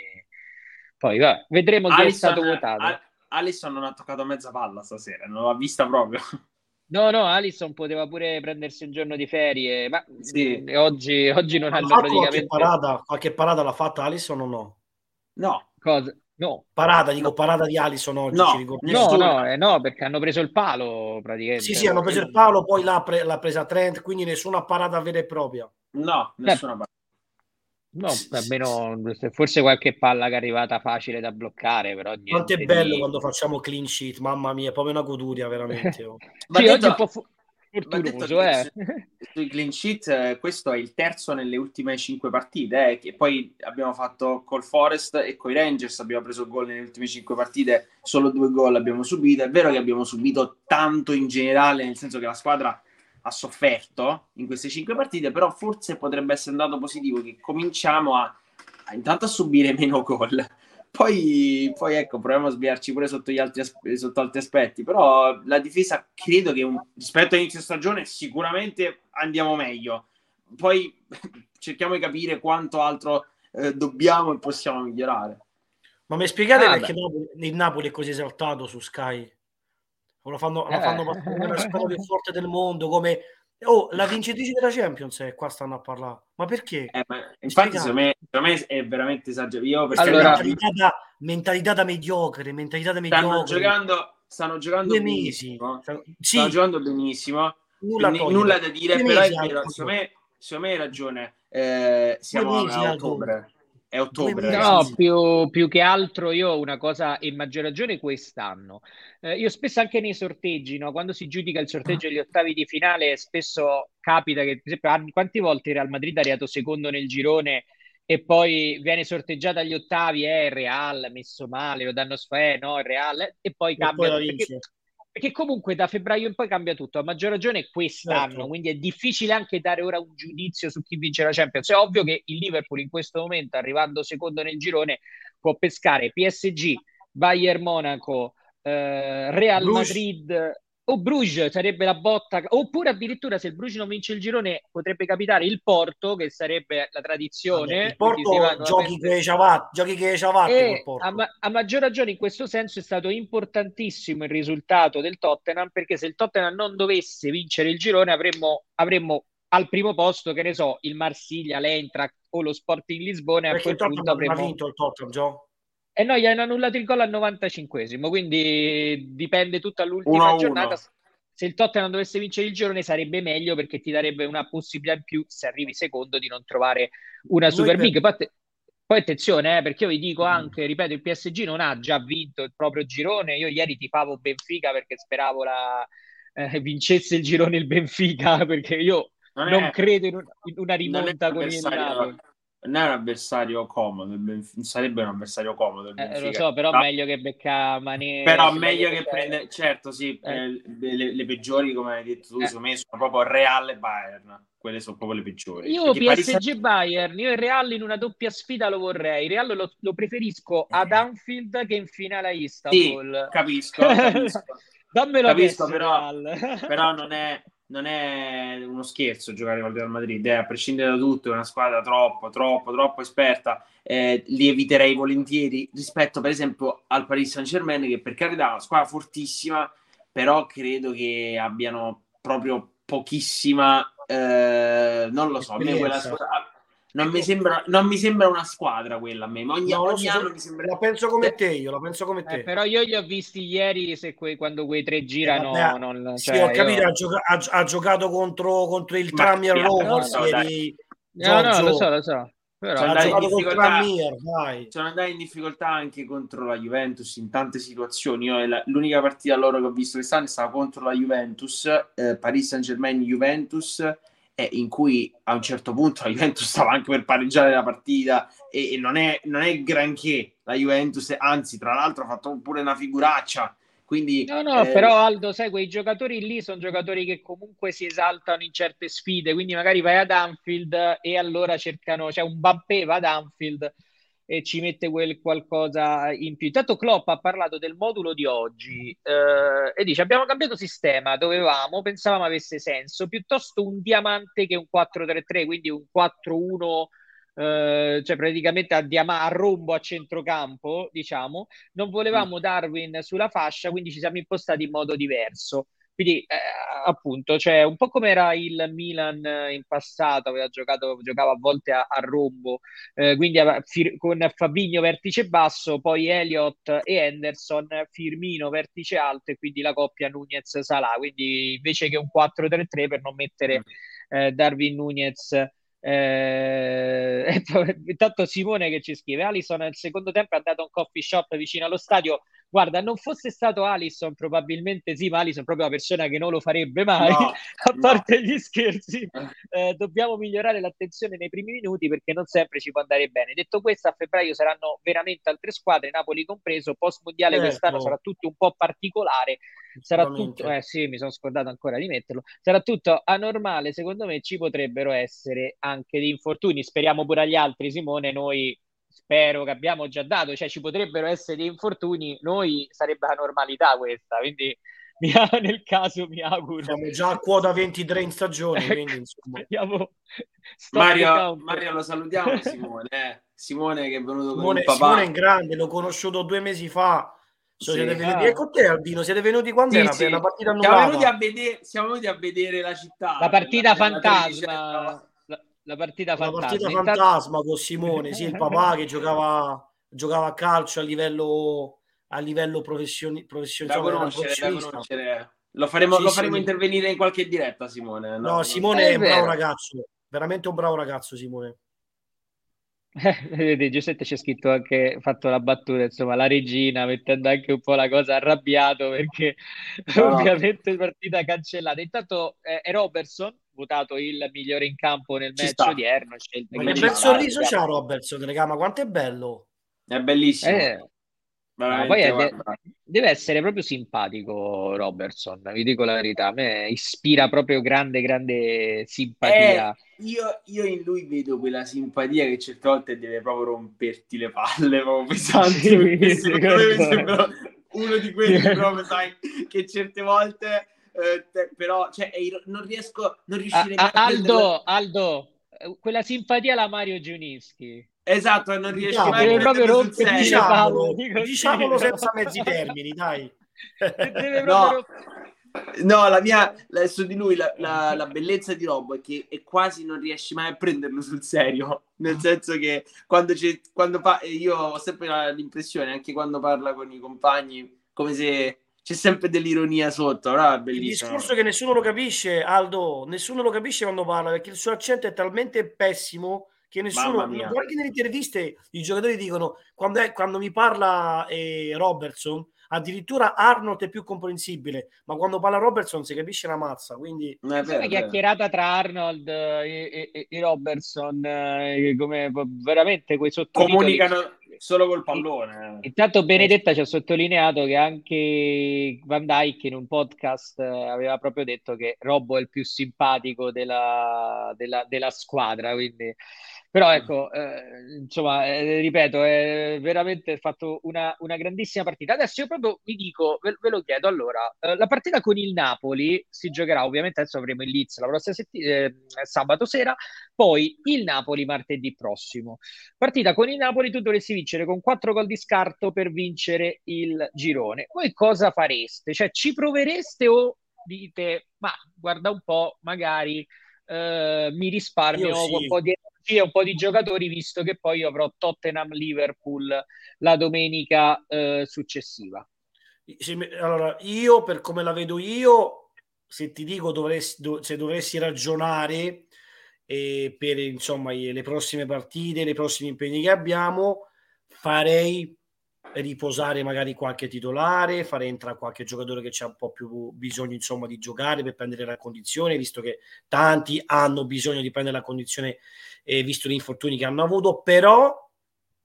poi vabbè, vedremo chi è stato votato. Al- Alisson non ha toccato mezza palla stasera, non l'ha vista proprio. No, no, Alisson poteva pure prendersi un giorno di ferie, ma sì. oggi, oggi non ha hanno praticamente... Qualche parata, qualche parata l'ha fatta Alisson o no? No. Cosa? No. Parata, dico parata di Alisson oggi. No, no, no, eh, no, perché hanno preso il palo praticamente. Sì, sì, hanno preso il palo, poi l'ha, pre- l'ha presa Trent, quindi nessuna parata vera e propria. No, nessuna parata. No, almeno forse qualche palla che è arrivata facile da bloccare, però Quanto è bello di... quando facciamo clean sheet, mamma mia, è proprio una goduria veramente. Oh. Ma sì, detto, oggi è un po' fu- fortunoso, eh. Sui clean sheet, eh, questo è il terzo nelle ultime cinque partite, eh, che poi abbiamo fatto col Forest e con i Rangers, abbiamo preso gol nelle ultime cinque partite, solo due gol abbiamo subito. È vero che abbiamo subito tanto in generale, nel senso che la squadra ha sofferto in queste cinque partite, però forse potrebbe essere un dato positivo che cominciamo a, a intanto a subire meno gol. Poi, poi, ecco, proviamo a sviarci pure sotto, gli altri, sotto altri aspetti. Però la difesa credo che un, rispetto all'inizio stagione sicuramente andiamo meglio. Poi cerchiamo di capire quanto altro eh, dobbiamo e possiamo migliorare. Ma mi spiegate ah, perché beh. il Napoli è così esaltato su Sky? Lo fanno, eh. lo fanno passare come la squadra più forte del mondo, come oh, la vincitrice della Champions, e qua stanno a parlare. Ma perché? Eh, ma infatti, secondo me, secondo me, è veramente esagerato. Allora, mentalità, da, mentalità da mediocre, mentalità da mediocre. Stanno giocando, stanno giocando Due benissimo. Mesi. Stanno sì. giocando benissimo. Nulla, nulla da dire, Due però è vero, secondo me, secondo me hai ragione. Eh, siamo a ottobre è ottobre. No, più, più, che altro io ho una cosa, e maggior ragione quest'anno. Eh, io spesso anche nei sorteggi, no? quando si giudica il sorteggio degli ottavi di finale, spesso capita che, per esempio, quante volte il Real Madrid è arrivato secondo nel girone e poi viene sorteggiata agli ottavi, è eh, Real messo male, lo danno sfè, no, il Real, e poi cambia. Poi perché, perché comunque da febbraio in poi cambia tutto, a maggior ragione quest'anno, certo. quindi è difficile anche dare ora un giudizio su chi vince la Champions. È ovvio che il Liverpool in questo momento, arrivando secondo nel girone, può pescare PSG, Bayern Monaco, eh, Real Bruce. Madrid o Bruges sarebbe la botta, oppure addirittura se il Bruges non vince il girone potrebbe capitare il Porto, che sarebbe la tradizione. Il Porto giochi che ciavat, giochi che ciavat a, ma- a, maggior ragione in questo senso è stato importantissimo il risultato del Tottenham, perché se il Tottenham non dovesse vincere il girone avremmo, avremmo al primo posto, che ne so, il Marsiglia, l'Eintracht o lo Sporting Lisbona. Perché a quel punto avremmo... vinto il Tottenham, Gio? E noi gli hanno annullato il gol al 95esimo, quindi dipende tutta l'ultima giornata. Se il Tottenham dovesse vincere il girone sarebbe meglio perché ti darebbe una possibilità in più, se arrivi secondo, di non trovare una Super noi Big. Per... Poi, poi, attenzione, eh, perché io vi dico anche, ripeto, il PSG non ha già vinto il proprio girone. Io ieri tifavo Benfica perché speravo la, eh, vincesse il girone il Benfica, perché io non, non credo in, un, in una rimonta con il Napoli non è un avversario comodo, non sarebbe un avversario comodo. Eh, lo so, però, però meglio che becca Mané. Però meglio che prendere, certo, sì, eh. eh. le, le, peggiori, come hai detto tu, eh. secondo me sono proprio Real e Bayern. Quelle sono proprio le peggiori. Io Perché PSG Paris... Bayern, io il Real in una doppia sfida lo vorrei. Il Real lo, lo preferisco ad Anfield che in finale a Istanbul. Sì, capisco, capisco. Dammelo capisco, però, però non è non è uno scherzo giocare con il Real Madrid, eh, a prescindere da tutto, è una squadra troppo, troppo, troppo esperta. Eh, li eviterei volentieri rispetto, per esempio, al Paris Saint Germain, che per carità è una squadra fortissima, però credo che abbiano proprio pochissima, eh, non lo so, quella squadra, non mi, sembra, non mi sembra una squadra quella a me, ma ogni, no, ogni so, anno mi sembra... La penso come te, io la penso come te. Eh, però io li ho visti ieri, se que, quando quei tre girano... Eh, non, cioè, sì, ho capito, io... ha, gioca- ha, ha, giocato contro, contro il Tramier Rovers no, ieri. No, no, lo so, lo so. Però... Sono, andati in difficoltà, sono andati in difficoltà anche contro la Juventus in tante situazioni. Io, la, l'unica partita loro che ho visto quest'anno è stata contro la Juventus, eh, Paris Saint Germain Juventus eh, in cui a un certo punto la Juventus stava anche per pareggiare la partita e, e non, è, non, è, granché la Juventus, anzi tra l'altro ha fatto pure una figuraccia. Quindi, no, no, eh... però Aldo, sai, quei giocatori lì sono giocatori che comunque si esaltano in certe sfide, quindi magari vai ad Anfield e allora cercano, c'è cioè un Bappé va ad Anfield e ci mette quel qualcosa in più. Intanto Klopp ha parlato del modulo di oggi eh, e dice abbiamo cambiato sistema, dovevamo, pensavamo avesse senso, piuttosto un diamante che un 4-3-3, quindi un 4-1 eh, cioè praticamente a, diama- a rombo a centrocampo, diciamo, non volevamo mm. Darwin sulla fascia, quindi ci siamo impostati in modo diverso. Quindi, eh, appunto, cioè, un po' come era il Milan in passato, aveva giocato, giocava a volte a, a rombo, eh, quindi fir- con Fabigno vertice basso, poi Elliott e Henderson, Firmino vertice alto e quindi la coppia Nunez-Salà. Quindi invece che un 4-3-3 per non mettere eh, Darwin Nunez eh, intanto Simone che ci scrive Alison nel secondo tempo è andato a un coffee shop vicino allo stadio guarda non fosse stato Alison probabilmente sì ma Alison è proprio una persona che non lo farebbe mai no, a parte no. gli scherzi eh, dobbiamo migliorare l'attenzione nei primi minuti perché non sempre ci può andare bene detto questo a febbraio saranno veramente altre squadre Napoli compreso post mondiale certo. quest'anno sarà tutto un po' particolare sarà tutto eh sì mi sono scordato ancora di metterlo sarà tutto anormale secondo me ci potrebbero essere anche di infortuni. Speriamo pure agli altri, Simone. Noi spero che abbiamo già dato, cioè ci potrebbero essere dei infortuni. Noi sarebbe la normalità questa, quindi nel caso mi auguro. Siamo già a quota 23 in stagione, ecco, quindi insomma. Mario, Mario, lo salutiamo Simone, eh. Simone che è venuto Simone, con il papà. Simone è grande, l'ho conosciuto due mesi fa. So, sì, siete venuti ah. con te Albino, siete venuti quando sì, era sì. per la partita annullata? Siamo venuti, a vedere, siamo venuti a vedere la città. La partita fantasma la partita fantasma. La partita fantasma con Simone, sì, il papà che giocava, giocava a calcio a livello, a livello professioni, professionale. Da conoscere, da conoscere. Lo faremo, sì, lo faremo sì. intervenire in qualche diretta, Simone. No, no Simone è, è un bravo ragazzo, veramente un bravo ragazzo, Simone. Vedi, Giuseppe c'è scritto anche, fatto la battuta, insomma, la regina, mettendo anche un po' la cosa arrabbiato perché no. ovviamente partita cancellata. Intanto eh, è Robertson, votato il migliore in campo nel Ci match sta. odierno. Ma che bel sorriso c'ha Robertson, raga, ma quanto è bello! È bellissimo. Eh, no, poi de- deve essere proprio simpatico Robertson, vi dico la verità, a me ispira proprio grande, grande simpatia. Eh, io, io, in lui vedo quella simpatia che certe volte deve proprio romperti le palle, proprio pesanti, sì, sembra uno di quelli proprio, sai, che certe volte eh, te, però cioè, non riesco, non riuscirei a, a Aldo, Aldo, eh, quella simpatia la Mario Giunischi. Esatto, non riesci diciamo, mai a proprio rompere diciamolo, diciamolo senza mezzi termini, dai. no. No, la mia, la, su di lui la, la, la, bellezza di Robo è che è quasi non riesci mai a prenderlo sul serio, nel senso che quando, c'è, quando fa, io ho sempre l'impressione, anche quando parla con i compagni, come se c'è sempre dell'ironia sotto, bellissimo. Il discorso che nessuno lo capisce, Aldo, nessuno lo capisce quando parla, perché il suo accento è talmente pessimo che nessuno, anche nelle interviste i giocatori dicono, quando, è, quando mi parla eh, Robertson, addirittura Arnold è più comprensibile, ma quando parla Robertson si capisce una mazza, quindi... È una chiacchierata tra Arnold e, e, e Robertson, eh, come veramente quei sottotitoli... Comunicano solo col pallone. Intanto Benedetta ci ha sottolineato che anche Van Dyke in un podcast eh, aveva proprio detto che Robbo è il più simpatico della, della, della squadra, quindi però ecco, eh, insomma, eh, ripeto, è veramente fatto una, una, grandissima partita. Adesso io proprio vi dico, ve, ve lo chiedo, allora, eh, la partita con il Napoli si giocherà, ovviamente adesso avremo il Leeds la prossima settimana, eh, sabato sera, poi il Napoli martedì prossimo. Partita con il Napoli, tu dovresti vincere con 4 gol di scarto per vincere il girone. Voi cosa fareste? Cioè, ci provereste o dite, ma guarda un po', magari... Uh, mi risparmio sì. un po' di e un po' di giocatori, visto che poi avrò Tottenham-Liverpool la domenica eh, successiva. Allora, io per come la vedo io, se ti dico dovresti, se dovessi ragionare eh, per insomma le prossime partite, i prossimi impegni che abbiamo, farei riposare magari qualche titolare, fare entrare qualche giocatore che c'è un po' più bisogno insomma di giocare per prendere la condizione, visto che tanti hanno bisogno di prendere la condizione eh, visto gli infortuni che hanno avuto, però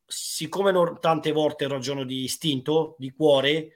siccome non, tante volte ragiono di istinto, di cuore,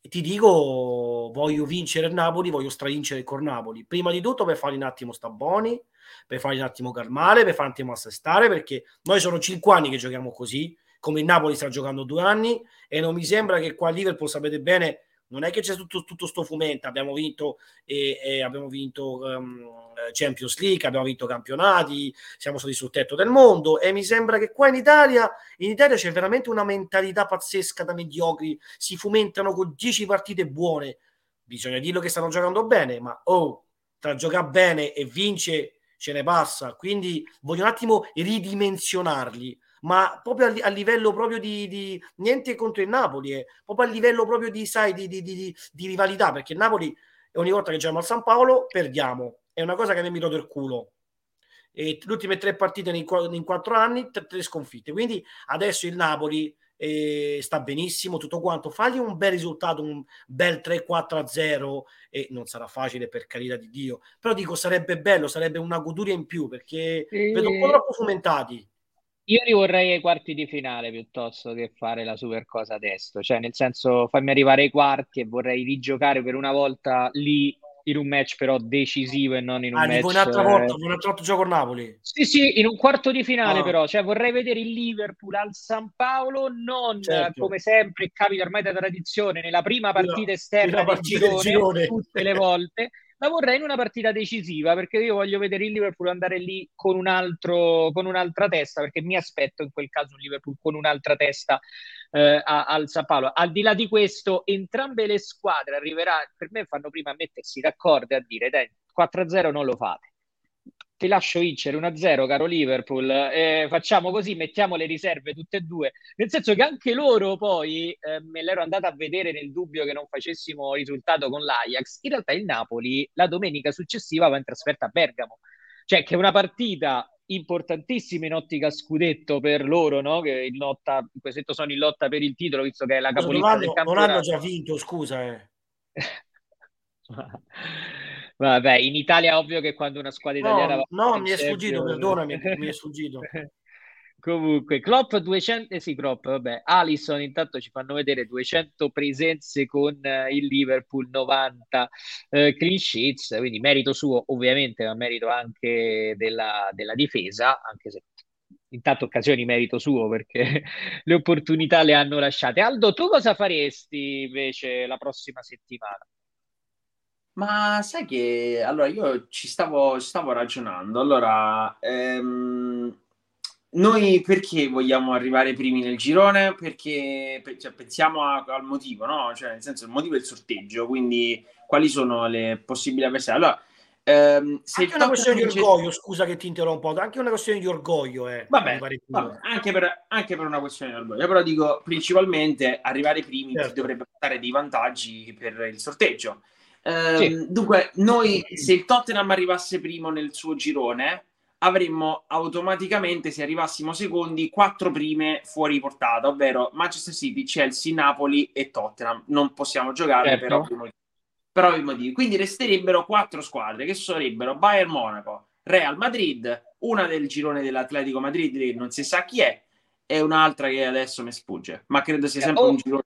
ti dico voglio vincere il Napoli, voglio stravincere con Napoli. Prima di tutto per fare un attimo Staboni, per fare un attimo calmare, per fare un attimo assestare, perché noi sono cinque anni che giochiamo così, come il Napoli sta giocando due anni e non mi sembra che qua a Liverpool sapete bene non è che c'è tutto, tutto sto fumento abbiamo vinto, e, e abbiamo vinto um, Champions League abbiamo vinto campionati siamo stati sul tetto del mondo e mi sembra che qua in Italia in Italia c'è veramente una mentalità pazzesca da mediocri si fumentano con 10 partite buone. Bisogna dirlo che stanno giocando bene ma oh tra giocare bene e vince ce ne passa. Quindi voglio un attimo ridimensionarli ma proprio a, a livello proprio di, di, niente contro il Napoli, eh, proprio a livello proprio di, sai, di, di, rivalità, perché il Napoli ogni volta che giochiamo al San Paolo perdiamo, è una cosa che mi roto il culo. E le ultime tre partite in, in quattro anni, tre, tre, sconfitte. Quindi adesso il Napoli eh, sta benissimo, tutto quanto. Fagli un bel risultato, un bel 3-4-0 e non sarà facile per carità di Dio. Però dico, sarebbe bello, sarebbe una goduria in più perché e... vedo un po' troppo fumentati. Io li vorrei ai quarti di finale piuttosto che fare la super cosa adesso, cioè nel senso fammi arrivare ai quarti e vorrei rigiocare per una volta lì in un match però decisivo e non in un ah, match... un'altra volta, eh... un'altra volta gioco a Napoli. Sì, sì, in un quarto di finale ah. però, cioè vorrei vedere il Liverpool al San Paolo non certo. come sempre capita ormai da tradizione nella prima partita la, esterna del girone, girone tutte le volte la vorrei in una partita decisiva perché io voglio vedere il Liverpool andare lì con, un altro, con un'altra testa perché mi aspetto in quel caso un Liverpool con un'altra testa eh, al San Paolo. Al di là di questo, entrambe le squadre arriveranno, per me fanno prima a mettersi d'accordo e a dire dai 4-0 non lo fate ti lascio vincere 1-0, caro Liverpool. Eh, facciamo così, mettiamo le riserve tutte e due. Nel senso che anche loro poi eh, me l'ero andata a vedere nel dubbio che non facessimo risultato con l'Ajax. In realtà il Napoli la domenica successiva va in trasferta a Bergamo. Cioè che è una partita importantissima in ottica scudetto per loro, no? Che in lotta, in questo sono in lotta per il titolo, visto che è la capolista del campionato. Non hanno già vinto, scusa. Eh. Vabbè, in Italia è ovvio che quando una squadra italiana... No, no mi è sfuggito, perdonami, mi è sfuggito. Comunque, Klopp 200, eh sì, Klopp, vabbè, Alisson intanto ci fanno vedere 200 presenze con eh, il Liverpool, 90 eh, clean sheets, quindi merito suo ovviamente, ma merito anche della, della difesa, anche se intanto occasioni merito suo perché le opportunità le hanno lasciate. Aldo, tu cosa faresti invece la prossima settimana? Ma sai che allora io ci stavo, stavo ragionando. Allora, ehm, noi perché vogliamo arrivare primi nel girone? Perché cioè, pensiamo a, al motivo, no? Cioè, nel senso, il motivo è il sorteggio, quindi quali sono le possibili avversarie? Allora, ehm, se anche una questione di orgoglio, scusa che ti interrompo, anche una questione di orgoglio, eh, vabbè, vabbè anche, per, anche, per, una questione di orgoglio, però dico principalmente arrivare primi certo. dovrebbe portare dei vantaggi per il sorteggio. Ehm, sì. Dunque, noi se il Tottenham arrivasse primo nel suo girone, avremmo automaticamente, se arrivassimo secondi, quattro prime fuori portata, ovvero Manchester City, Chelsea, Napoli e Tottenham. Non possiamo giocare certo. per, ovvi motivi. per ovvi motivi. Quindi resterebbero quattro squadre che sarebbero Bayern Monaco, Real Madrid, una del girone dell'Atletico Madrid, che non si sa chi è, e un'altra che adesso mi sfugge, ma credo sia sempre oh. un girone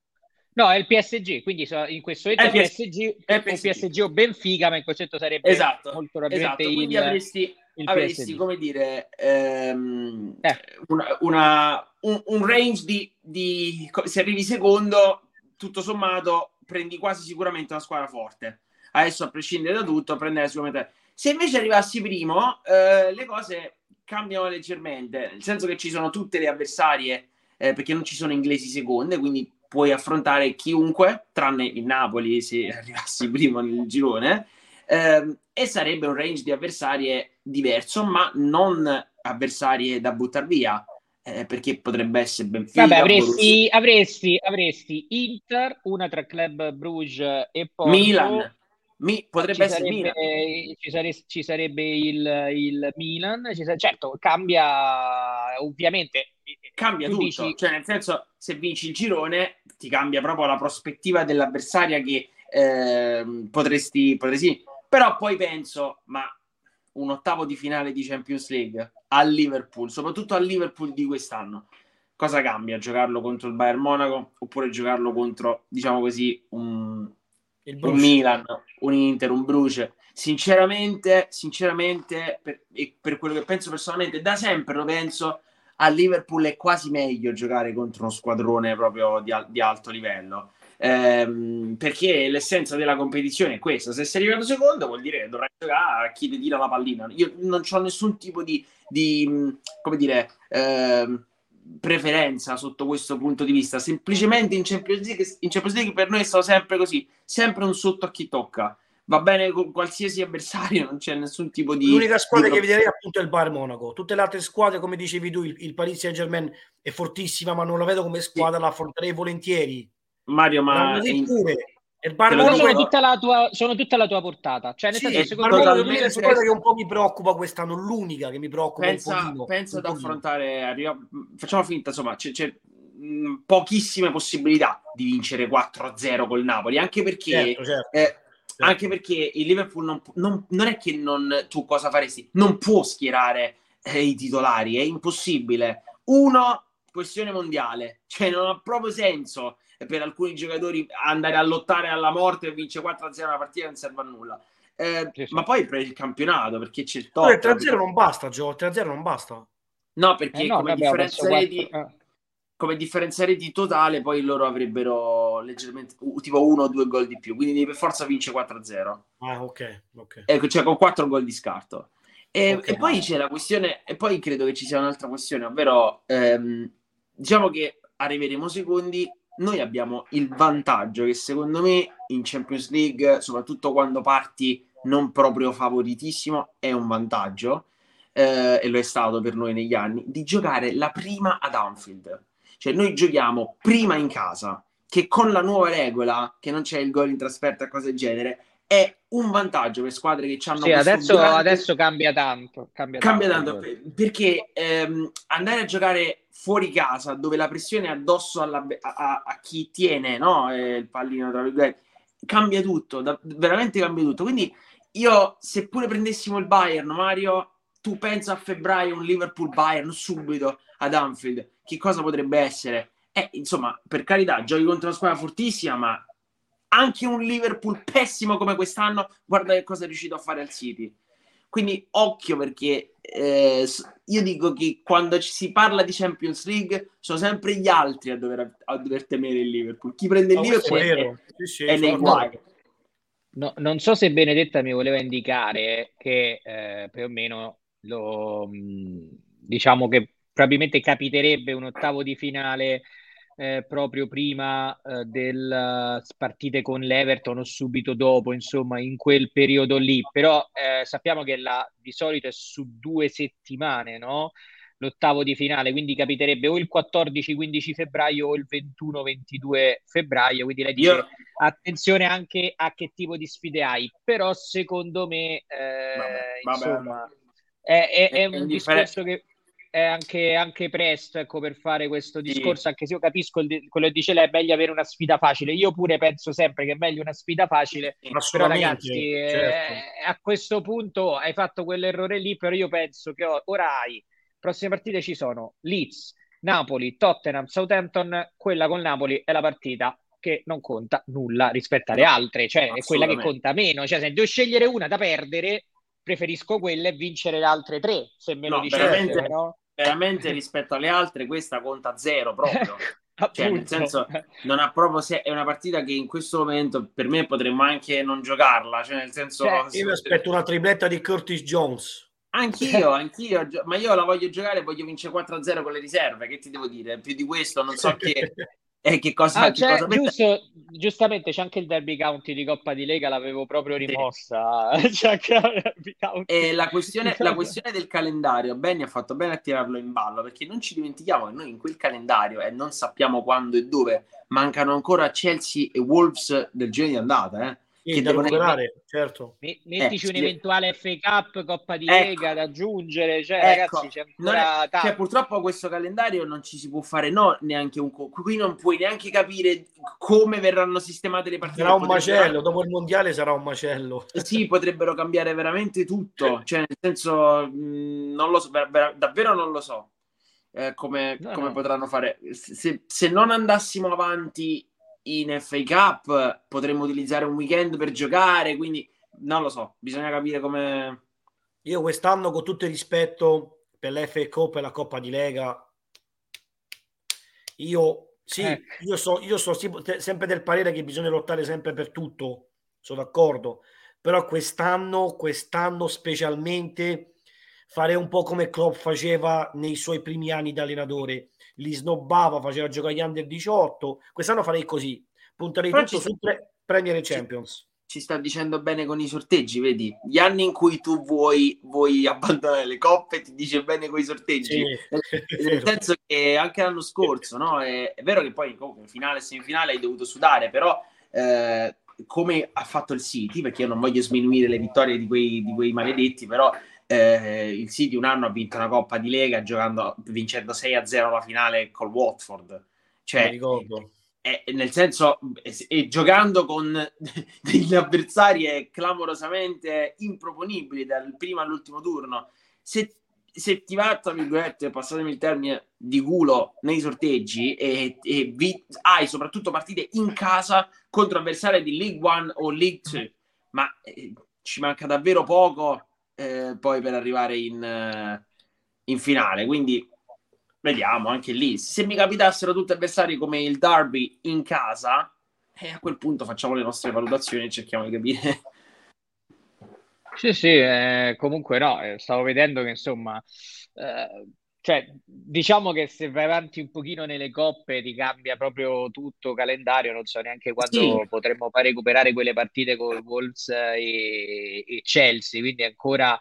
No, è il PSG, quindi in questo momento è il PSG, è PSG. PSG o Benfica, ma in concetto sarebbe esatto, molto probabilmente esatto. Quindi il, avresti, il avresti come dire, ehm, eh. una, una, un, un, range di, di, se arrivi secondo, tutto sommato, prendi quasi sicuramente una squadra forte. Adesso, a prescindere da tutto, prendere sicuramente... Se invece arrivassi primo, eh, le cose cambiano leggermente, nel senso che ci sono tutte le avversarie, eh, perché non ci sono inglesi seconde, quindi puoi affrontare chiunque, tranne il Napoli se arrivassi primo nel girone, ehm, e sarebbe un range di avversarie diverso, ma non avversarie da buttare via. Eh, perché potrebbe essere Benfica Vabbè, avresti, avresti, avresti, Inter, una tra Club Bruges e poi Milan. Mi, potrebbe ci essere sarebbe, Milan. Ci, sare, ci sarebbe il, il Milan. Sarebbe, certo, cambia ovviamente cambia tutto. Dici... Cioè, nel senso, se vinci il girone, ti cambia proprio la prospettiva dell'avversaria che eh, potresti, potresti. Però poi penso, ma un ottavo di finale di Champions League a Liverpool, soprattutto a Liverpool di quest'anno, cosa cambia? Giocarlo contro il Bayern Monaco oppure giocarlo contro, diciamo così, un, un Milan, un Inter, un Bruce? Sinceramente, sinceramente, per, per quello che penso personalmente, da sempre lo penso, a Liverpool è quasi meglio giocare contro uno squadrone proprio di, di alto livello. Ehm, perché l'essenza della competizione è questa: se sei arrivato secondo, vuol dire che dovrai giocare a chi ti tira la pallina. Io non ho nessun tipo di, di come dire, ehm, preferenza sotto questo punto di vista. Semplicemente in Champions League, in Champions League per noi è stato sempre così, sempre un sotto a chi tocca va bene con qualsiasi avversario, non c'è nessun tipo di... L'unica squadra di... che vedrei appunto è il Bar Monaco. Tutte le altre squadre, come dicevi tu, il, il Paris Saint-Germain è fortissima, ma non la vedo come squadra, sì. la affronterei volentieri. Mario, ma... In... Il Bar Monaco sono tutta, la tua, sono tutta la tua portata. Cioè, nel sì, senso, secondo me è l'unica squadra che un po' mi preoccupa quest'anno, l'unica che mi preoccupa pensa, un pochino. Pensa ad affrontare, arriva, facciamo finta, insomma, c'è, c'è mh, pochissime possibilità di vincere 4-0 col Napoli, anche perché certo, certo. Eh, Certo. Anche perché il Liverpool non, non, non, è che non, tu cosa faresti, non può schierare eh, i titolari, è impossibile. Uno, questione mondiale, cioè non ha proprio senso per alcuni giocatori andare a lottare alla morte e vincere 4-0 una partita non serve a nulla. Eh, sì, sì. Ma poi per il campionato, perché c'è il top. 3-0 non basta, Gio, 3-0 non basta. No, perché eh no, come differenza reti... 4... Eh come differenza reti totale, poi loro avrebbero leggermente tipo uno o due gol di più. Quindi per forza vince 4-0. Ah, ok. okay. Ecco, cioè con 4 gol di scarto. E, okay. e, poi c'è la questione, e poi credo che ci sia un'altra questione, ovvero ehm, diciamo che arriveremo secondi. Noi abbiamo il vantaggio che secondo me in Champions League, soprattutto quando parti non proprio favoritissimo, è un vantaggio. Eh, e lo è stato per noi negli anni, di giocare la prima ad Anfield cioè noi giochiamo prima in casa, che con la nuova regola, che non c'è il gol in trasferta e cose del genere, è un vantaggio per squadre che hanno sì, adesso, grande... adesso cambia tanto cambia, cambia tanto, tanto perché ehm, andare a giocare fuori casa dove la pressione è addosso alla, a, a, chi tiene no? eh, il pallino tra virgolette cambia tutto da, veramente cambia tutto quindi io seppure prendessimo il Bayern Mario tu pensa a febbraio un Liverpool Bayern subito ad Anfield che cosa potrebbe essere? Eh, insomma, per carità, giochi contro una squadra fortissima, ma anche un Liverpool pessimo come quest'anno, guarda che cosa è riuscito a fare al City. Quindi occhio perché eh, io dico che quando ci si parla di Champions League sono sempre gli altri a dover, a dover temere il Liverpool. Chi prende il no, Liverpool è, è, sì, sì, è nei guai. No, non so se Benedetta mi voleva indicare che eh, più o meno lo, diciamo che probabilmente capiterebbe un ottavo di finale eh, proprio prima eh, delle partite con l'Everton o subito dopo, insomma, in quel periodo lì. Però eh, sappiamo che la, di solito è su due settimane, no? L'ottavo di finale, quindi capiterebbe o il 14-15 febbraio o il 21-22 febbraio. Quindi lei dice Io... attenzione anche a che tipo di sfide hai. Però secondo me, eh, vabbè, vabbè. È, è, è un discorso che è anche, anche, presto ecco, per fare questo discorso, sì. anche se io capisco il, quello che dice lei, è meglio avere una sfida facile. Io pure penso sempre che è meglio una sfida facile, però ragazzi, certo. eh, a questo punto hai fatto quell'errore lì, però io penso che ora hai, prossime partite ci sono Leeds, Napoli, Tottenham, Southampton, quella con Napoli è la partita che non conta nulla rispetto alle altre, cioè è quella che conta meno, cioè se devo scegliere una da perdere preferisco quella e vincere le altre tre, se me lo no, diceste, veramente, no? veramente rispetto alle altre questa conta zero proprio. cioè, nel senso, non ha proprio se- è una partita che in questo momento per me potremmo anche non giocarla. Cioè, nel senso, cioè, io mi aspetto una tripletta di Curtis Jones. Anch'io, anch'io, ma io la voglio giocare, voglio vincere 4-0 con le riserve. Che ti devo dire? Più di questo, non so che, eh, che cosa, ah, che cosa giusto, giustamente c'è anche il Derby County di Coppa di Lega, l'avevo proprio rimossa. Sì. e la questione, la questione, del calendario, Benny ha fatto bene a tirarlo in ballo perché non ci dimentichiamo che noi in quel calendario e non sappiamo quando e dove mancano ancora Chelsea e Wolves del giro di andata. Eh che da recuperare, certo. Mettici eh, un eventuale FA Cup, Coppa di ecco. Lega da aggiungere, cioè ecco. ragazzi c'è ancora è, cioè, purtroppo questo calendario non ci si può fare no, neanche un qui non puoi neanche capire come verranno sistemate le partite. Sarà un macello, dopo il mondiale sarà un macello. Sì, potrebbero cambiare veramente tutto, cioè nel senso mh, non lo so, davvero non lo so. Eh, come, no, come no. potranno fare se, se non andassimo avanti in FA Cup potremmo utilizzare un weekend per giocare, quindi non lo so, bisogna capire come... Io quest'anno, con tutto il rispetto per l'FA Cup e la Coppa di Lega, io sì, eh. io, so, io sono sempre del parere che bisogna lottare sempre per tutto, sono d'accordo, però quest'anno, quest'anno specialmente fare un po' come Klopp faceva nei suoi primi anni da allenatore, li snobbava, faceva giocare gli under 18. Quest'anno farei così, punterei Però tutto su pre- Premier Champions. Ci, sta dicendo bene con i sorteggi, vedi? Gli anni in cui tu vuoi, vuoi abbandonare le coppe ti dice bene con i sorteggi. Sì, Nel senso che anche l'anno scorso, no? È, è vero che poi in finale e semifinale hai dovuto sudare, però... Eh, come ha fatto il City, perché io non voglio sminuire le vittorie di quei, di quei maledetti, però eh, il City un anno ha vinto una Coppa di Lega giocando, vincendo 6-0 la finale col Watford. Cioè, è, nel senso, e giocando con degli avversari clamorosamente improponibili dal primo all'ultimo turno. Se, se ti va, tra virgolette, passatemi il termine, di culo nei sorteggi e, e vi, hai soprattutto partite in casa contro avversari di League One o League 2, ma eh, ci manca davvero poco eh, poi per arrivare in, eh, in finale. Quindi vediamo anche lì. Se mi capitassero tutti avversari come il Derby in casa, eh, a quel punto facciamo le nostre valutazioni e cerchiamo di capire. Sì, sì, eh, comunque no, eh, stavo vedendo che insomma, eh, cioè, diciamo che se vai avanti un pochino nelle coppe ti cambia proprio tutto calendario, non so neanche quando sì. potremmo far recuperare quelle partite con Wolves e, e Chelsea, quindi ancora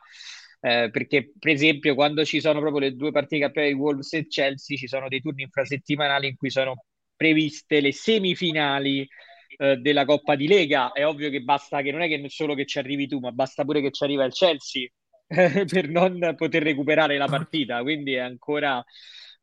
eh, perché per esempio quando ci sono proprio le due partite campionate di Wolves e Chelsea ci sono dei turni infrasettimanali in cui sono previste le semifinali eh, della Coppa di Lega, è ovvio che basta che non è che solo che ci arrivi tu, ma basta pure che ci arriva il Chelsea per non poter recuperare la partita, quindi ancora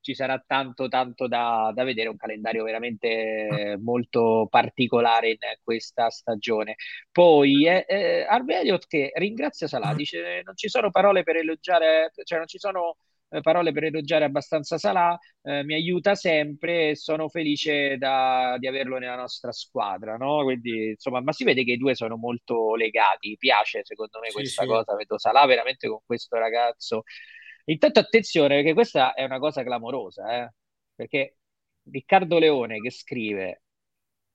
ci sarà tanto tanto da, da, vedere, un calendario veramente molto particolare in questa stagione. Poi eh, eh, Harvey Elliott che ringrazia Salah, dice non ci sono parole per elogiare, cioè non ci sono eh, parole per elogiare abbastanza Salah, eh, mi aiuta sempre e sono felice da, di averlo nella nostra squadra, no? Quindi, insomma, ma si vede che i due sono molto legati, piace secondo me sì, questa sì. cosa, vedo Salah veramente con questo ragazzo. Intanto attenzione perché questa è una cosa clamorosa, eh? perché Riccardo Leone che scrive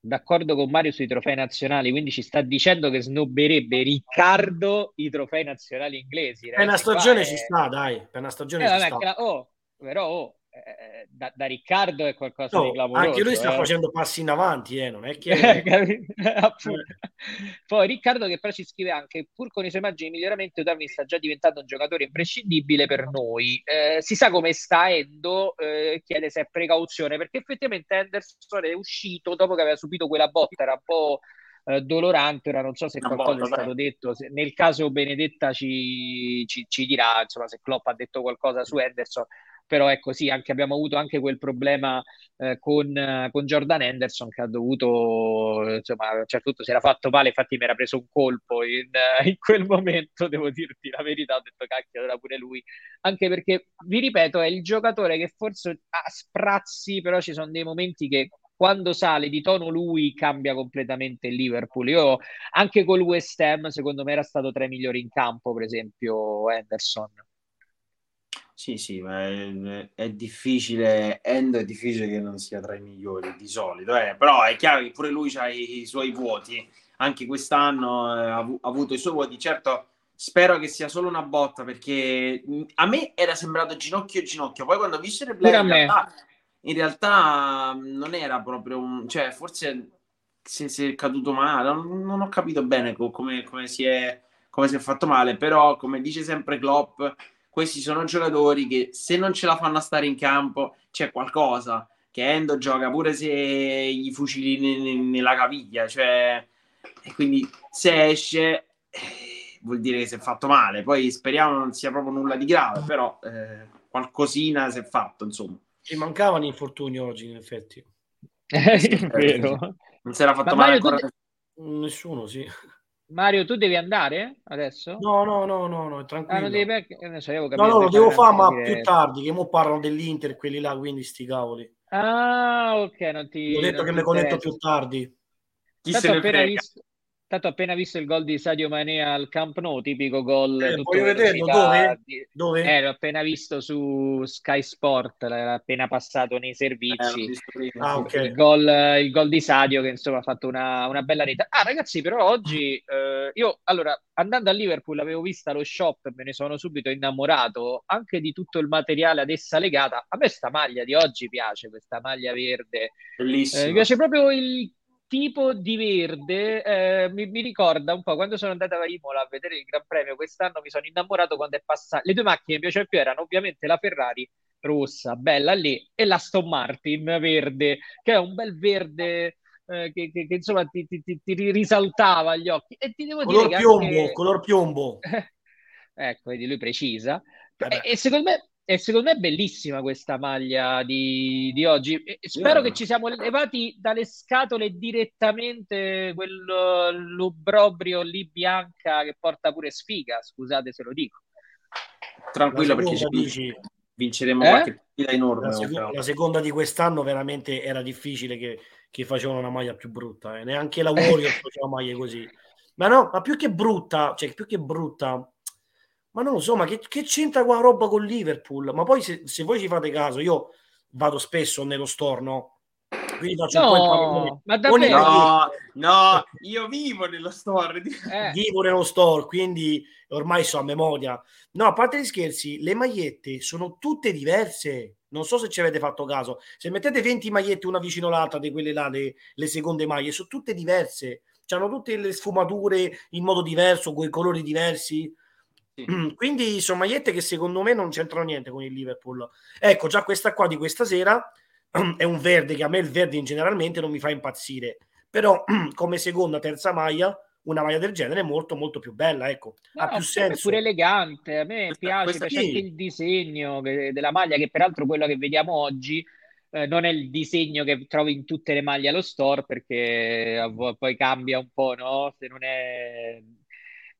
d'accordo con Mario sui trofei nazionali, quindi ci sta dicendo che snobberebbe Riccardo i trofei nazionali inglesi. Per una stagione ci sta, dai, per una stagione eh, ci vabbè, sta. Oh, però oh, da, da, Riccardo è qualcosa no, di clamoroso. Anche lui sta eh. facendo passi in avanti, eh, non è che... Poi Riccardo che però ci scrive anche, pur con i suoi margini di miglioramento, Darwin sta già diventando un giocatore imprescindibile per noi. Eh, si sa come sta Endo, eh, chiede se è precauzione, perché effettivamente Anderson è uscito dopo che aveva subito quella botta, era un po' eh, dolorante. Ora non so se qualcosa volta, è stato beh. detto, se, nel caso Benedetta ci, ci, ci, dirà insomma, se Klopp ha detto qualcosa su Henderson, però è così, anche, abbiamo avuto anche quel problema eh, con, con, Jordan Henderson che ha dovuto, insomma, a un certo punto si era fatto male, infatti mi era preso un colpo in, in quel momento, devo dirti la verità, ho detto cacchio, era pure lui, anche perché, vi ripeto, è il giocatore che forse ha sprazzi, però ci sono dei momenti che quando sale di tono lui cambia completamente il Liverpool. Io anche col West Ham, secondo me, era stato tra i migliori in campo, per esempio, Henderson. Sì, sì, ma è, è difficile, Endo è difficile che non sia tra i migliori di solito, eh. però è chiaro che pure lui ha i, i suoi vuoti, anche quest'anno eh, ha, ha, avuto i suoi vuoti, certo spero che sia solo una botta perché a me era sembrato ginocchio ginocchio, poi quando ho visto il replay in realtà, in realtà non era proprio un... cioè forse si, si è caduto male, non, non ho capito bene come, come, si è, come si è fatto male, però come dice sempre Klopp questi sono giocatori che se non ce la fanno a stare in campo c'è qualcosa. Che Endo gioca pure se gli fucili n- nella caviglia cioè e quindi se esce eh, vuol dire che si è fatto male. Poi speriamo non sia proprio nulla di grave però eh, qualcosina si è fatto insomma. E mancavano infortuni oggi in effetti. È vero. Non si era fatto Ma male ancora te... nessuno sì Mario, tu devi andare adesso? No, no, no, no, no tranquillo. Ah, non devi... so, no, no, lo devo fare, ma più tardi, che mo parlano dell'Inter, quelli là, quindi sti cavoli. Ah, ok, non ti... Ho detto che mi connetto più tardi. Chi Tanto se ne frega? Visto... Tanto appena visto il gol di Sadio Mane al Camp Nou, tipico gol. Eh, voglio vederlo, dove? Dove? Eh, l'ho appena visto su Sky Sport, l'era appena passato nei servizi. Eh, ah, okay. il, gol, il, gol, di Sadio che insomma ha fatto una, una bella rete. Ah ragazzi, però oggi eh, io, allora, andando a Liverpool avevo visto lo shop e me ne sono subito innamorato anche di tutto il materiale ad essa legata. A me sta maglia di oggi piace, questa maglia verde. Bellissima. Eh, mi piace proprio il tipo di verde eh, mi, mi, ricorda un po' quando sono andata a Imola a vedere il Gran Premio quest'anno mi sono innamorato quando è passato le due macchine che mi piacevano più erano ovviamente la Ferrari rossa bella lì e la Stone Martin verde che è un bel verde eh, che, che, che, insomma ti, ti, ti, ti, risaltava agli occhi. E ti devo color dire piombo, anche... color piombo. Ecco vedi lui precisa. Eh e, e secondo me e secondo me è bellissima questa maglia di, di oggi. spero yeah. che ci siamo levati dalle scatole direttamente quell'ubrobrio lì bianca che porta pure sfiga. Scusate se lo dico. Tranquillo perché ci dici, vinceremo eh? qualche partita enorme. La, seconda, la seconda di quest'anno veramente era difficile che, che facevano una maglia più brutta. Eh. Neanche la Warrior faceva maglie così. Ma no, ma più che brutta, cioè più che brutta ma non lo so, ma che, che c'entra qua roba con Liverpool? Ma poi se, se, voi ci fate caso, io vado spesso nello store, no? Quindi faccio no, un po' ma davvero? No, no, io vivo nello store. Eh. Vivo nello store, quindi ormai so a memoria. No, a parte gli scherzi, le magliette sono tutte diverse. Non so se ci avete fatto caso. Se mettete 20 magliette una vicino all'altra di quelle là, le, le seconde maglie, sono tutte diverse. Hanno tutte le sfumature in modo diverso, con i colori diversi. Quindi sono magliette che secondo me non c'entrano niente con il Liverpool. Ecco, già questa qua di questa sera è un verde che a me il verde in generalmente non mi fa impazzire, però come seconda, terza maglia, una maglia del genere è molto molto più bella, ecco, no, ha più senso. È pure elegante, a me questa, piace, questa piace anche il disegno della maglia, che peraltro quello che vediamo oggi eh, non è il disegno che trovi in tutte le maglie allo store, perché poi cambia un po', no? Se non è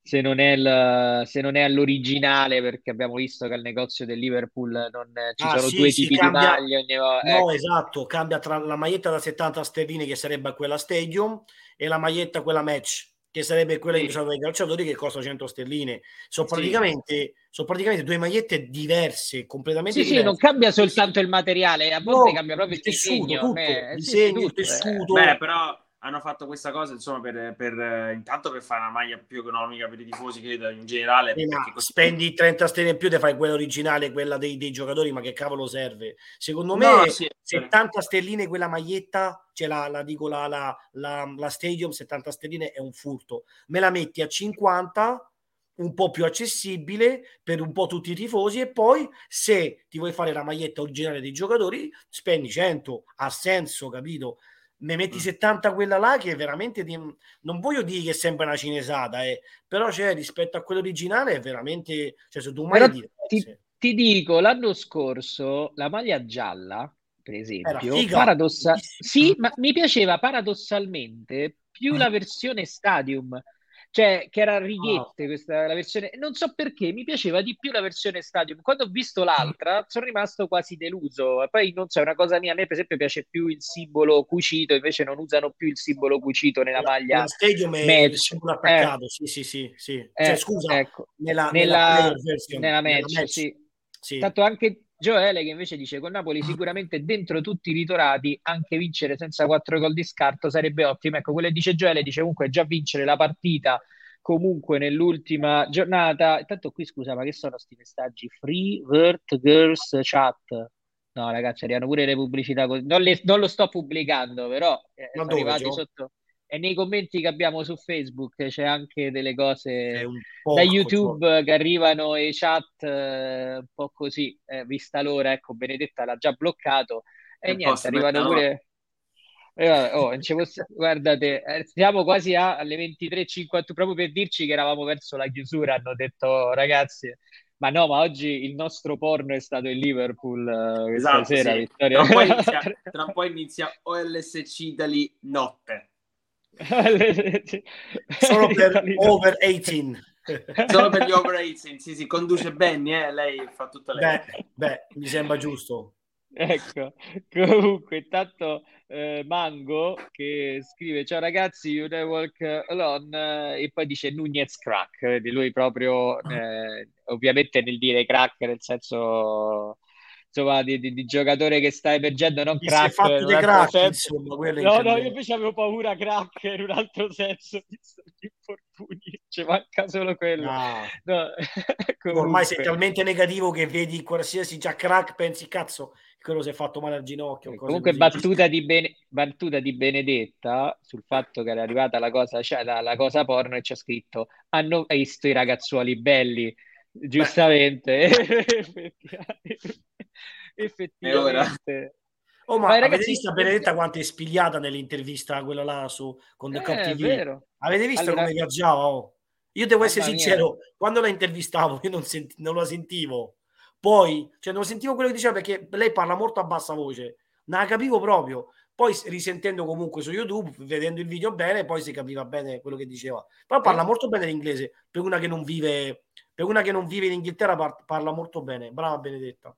se non, è il, se non è all'originale, perché abbiamo visto che al negozio del Liverpool non, ci ah, sono sì, due sì, tipi cambia, di maglie. Ogni... No, ecco. esatto, cambia tra la maglietta da 70 sterline, che sarebbe quella Stadium, e la maglietta quella Match, che sarebbe quella sì. dei calciatori, che costa 100 sterline. Sono praticamente, sono praticamente due magliette diverse, completamente sì, diverse. Sì, non cambia soltanto il materiale, a volte no, cambia proprio il tessuto, disegno. tutto, Beh, disegno, il tessuto. Beh, però hanno fatto questa cosa insomma per, per eh, intanto per fare una maglia più economica per i tifosi credo in generale sì, così... spendi 30 stelle in più te fai quella originale quella dei, dei giocatori ma che cavolo serve? Secondo me no, sì, 70 stelline quella maglietta cioè la, la dico la, la, la, la stadium 70 stelline è un furto. Me la metti a 50 un po' più accessibile per un po' tutti i tifosi e poi se ti vuoi fare la maglietta originale dei giocatori spendi 100 ha senso capito ne metti 70 quella là che è veramente di, non voglio dire che sembra una cinesata eh, però cioè, rispetto a quello originale è veramente cioè, sono due maglie ti, ti, dico l'anno scorso la maglia gialla per esempio paradossa- sì ma mi piaceva paradossalmente più la versione Stadium cioè che era righette oh. questa la versione non so perché mi piaceva di più la versione Stadium quando ho visto l'altra sono rimasto quasi deluso poi non so è una cosa mia a me per esempio piace più il simbolo cucito invece non usano più il simbolo cucito nella la, maglia la Stadium è match. il simbolo attaccato eh. sì sì sì, sì. Cioè, eh, scusa ecco. nella, nella, nella, nella match, match. Sì. sì. tanto anche Gioele che invece dice con Napoli sicuramente dentro tutti i ritorati anche vincere senza quattro gol di scarto sarebbe ottimo. Ecco, quello che dice Gioele dice comunque già vincere la partita comunque nell'ultima giornata. Intanto qui scusa, ma che sono questi messaggi? Free Vert Girls Chat. No, ragazzi, arrivano pure le pubblicità. Non, le, non lo sto pubblicando, però eh, sono arrivati sotto e nei commenti che abbiamo su Facebook c'è anche delle cose da YouTube cioè. che arrivano e chat eh, un po' così, eh, vista l'ora, ecco, Benedetta l'ha già bloccato e, e niente, arrivano pure... Eh, oh, posso... Guardate, eh, siamo quasi a, alle 23.50 proprio per dirci che eravamo verso la chiusura, hanno detto ragazzi, ma no, ma oggi il nostro porno è stato il Liverpool uh, esatto, sera, sì. Vittoria. Tra, un inizia, tra un po' inizia OLSC Italy notte. Solo per over 18. Solo per gli over 18, sì, sì, conduce Benny, eh? lei fa tutta lei. Beh, beh, mi sembra giusto. Ecco, comunque, intanto eh, Mango che scrive ciao ragazzi, you never walk alone eh, e poi dice Nunez crack, vedi lui proprio eh, ovviamente nel dire crack nel senso insomma, di, di, di, giocatore che sta emergendo, non Chi crack. fatto dei crack, insomma, no, no, io invece avevo paura crack in un altro senso, visto gli infortuni, ci manca solo quello. No. No. Ormai sei talmente negativo che vedi qualsiasi già crack, pensi cazzo, quello si è fatto male al ginocchio. Comunque battuta di, Bene, battuta di, Benedetta sul fatto che era arrivata la cosa, cioè, la, la cosa porno e c'è scritto hanno visto i ragazzuoli belli giustamente effettivamente Oh, ma Vai, ragazzi, avete visto Benedetta quanto è spigliata nell'intervista quella là su con The eh, TV? Avete visto allora... come viaggiava? Oh? Io devo essere sincero, mia. quando la intervistavo io non, senti, non, la sentivo. Poi, cioè non sentivo quello che diceva perché lei parla molto a bassa voce. Non la capivo proprio. Poi risentendo comunque su YouTube, vedendo il video bene, poi si capiva bene quello che diceva. Però parla molto bene l'inglese per una che non vive per una che non vive in Inghilterra par- parla molto bene. Brava Benedetta.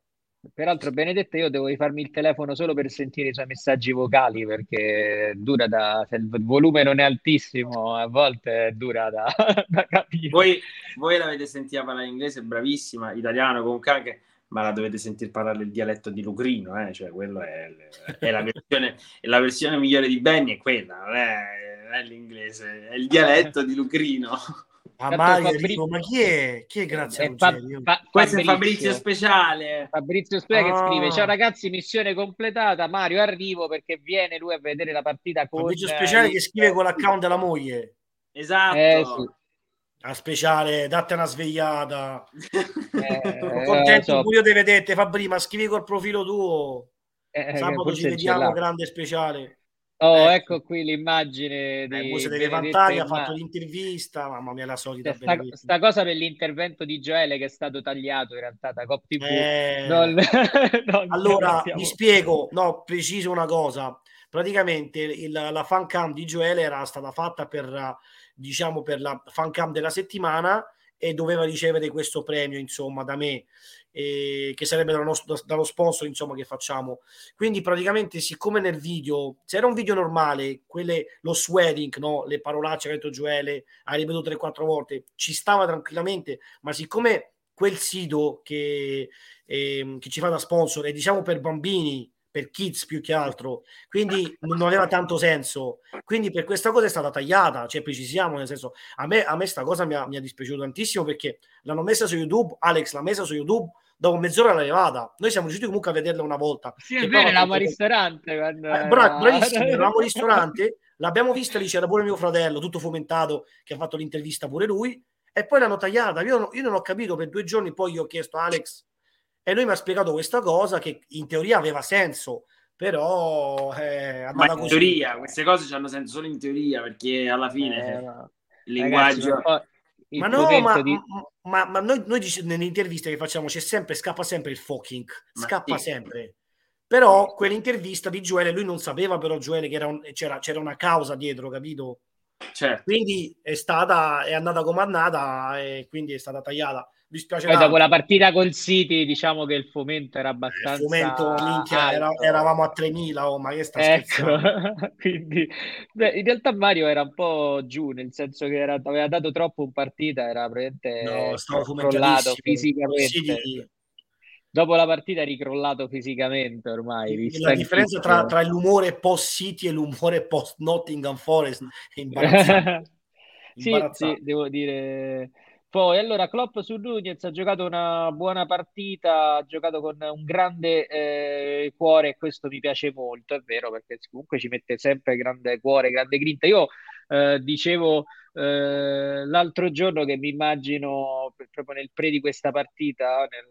Peraltro, Benedetta, io devo rifarmi il telefono solo per sentire i suoi messaggi vocali perché dura da. Se il volume non è altissimo, a volte dura da, da capire. Voi, voi l'avete sentita parlare inglese, bravissima, italiano comunque anche, ma la dovete sentire parlare il dialetto di Lucrino, eh? cioè quello è, è, la versione, è, la versione, migliore di Benny, è quella, non è, non è l'inglese, è il dialetto di Lucrino. Ah, Mario, Fabri... dico, ma chi è? Chi è grazie eh, fa- fa- Questo Fabrizio. è Fabrizio Speciale. Fabrizio Speciale ah. che scrive: Ciao ragazzi, missione completata. Mario, arrivo perché viene lui a vedere la partita con Fabrizio Speciale eh, che scrive con l'account della moglie. Esatto. Eh, sì. A speciale, date una svegliata. Eh, contento so. io te vedete, Fabri, ma scrivi col profilo tuo. Eh, Sabato ci vediamo, grande speciale. Oh, ecco, ecco qui l'immagine di eh, vantare, ha fatto l'intervista, mamma mia la solita sta, sta, cosa per l'intervento di Gioele che è stato tagliato in realtà da Cop TV. Eh... Non, non allora, vi spiego, no, preciso una cosa. Praticamente il, la fan cam di Gioele era stata fatta per, diciamo, per la fan cam della settimana e doveva ricevere questo premio, insomma, da me eh, che sarebbe dallo, dallo sponsor insomma che facciamo quindi praticamente siccome nel video se era un video normale quelle, lo swearing no? le parolacce che ha detto Gioele ha ripetuto 3-4 volte ci stava tranquillamente ma siccome quel sito che, eh, che ci fa da sponsor è diciamo per bambini per kids più che altro, quindi non aveva tanto senso. Quindi per questa cosa è stata tagliata, cioè precisiamo, nel senso, a me, a me sta cosa mi ha, mi ha dispiaciuto tantissimo perché l'hanno messa su YouTube, Alex l'ha messa su YouTube, dopo mezz'ora l'ha levata. Noi siamo riusciti comunque a vederla una volta. Sì, è vero, eravamo al ristorante. Quando... Eh, bra- bravissimo, eravamo al ristorante, l'abbiamo vista lì, c'era pure mio fratello, tutto fomentato, che ha fatto l'intervista pure lui, e poi l'hanno tagliata. Io, io non ho capito, per due giorni poi io ho chiesto Alex e lui mi ha spiegato questa cosa che in teoria aveva senso però eh, Ma in così. teoria, queste cose hanno senso solo in teoria, perché alla fine eh, no. il linguaggio... Ragazzi, ma no, ma, di... ma, ma, noi, noi nelle interviste che facciamo c'è sempre, scappa sempre il fucking, scappa sì. sempre. Però quell'intervista di Gioele, lui non sapeva però Gioele che un, c'era, c'era, una causa dietro, capito? Certo. Quindi è stata, è andata comandata e quindi è stata tagliata dispiace Poi tanto. dopo la partita col City, diciamo che il fomento era abbastanza. Il fomento, minchia, era, eravamo a 3.000, oh, ma che sta ecco. Quindi, beh, in realtà Mario era un po' giù, nel senso che era, aveva dato troppo in partita, era praticamente no, crollato fisicamente. Sì, dopo la partita è ricrollato fisicamente ormai. La differenza tra, tra, l'umore post City e l'umore post Nottingham Forest è imbarazzante. sì, sì, devo dire poi allora Klopp su Nunez ha giocato una buona partita, ha giocato con un grande eh, cuore e questo mi piace molto, è vero, perché comunque ci mette sempre grande cuore, grande grinta. Io eh, dicevo eh, l'altro giorno che mi immagino proprio nel pre di questa partita, nel,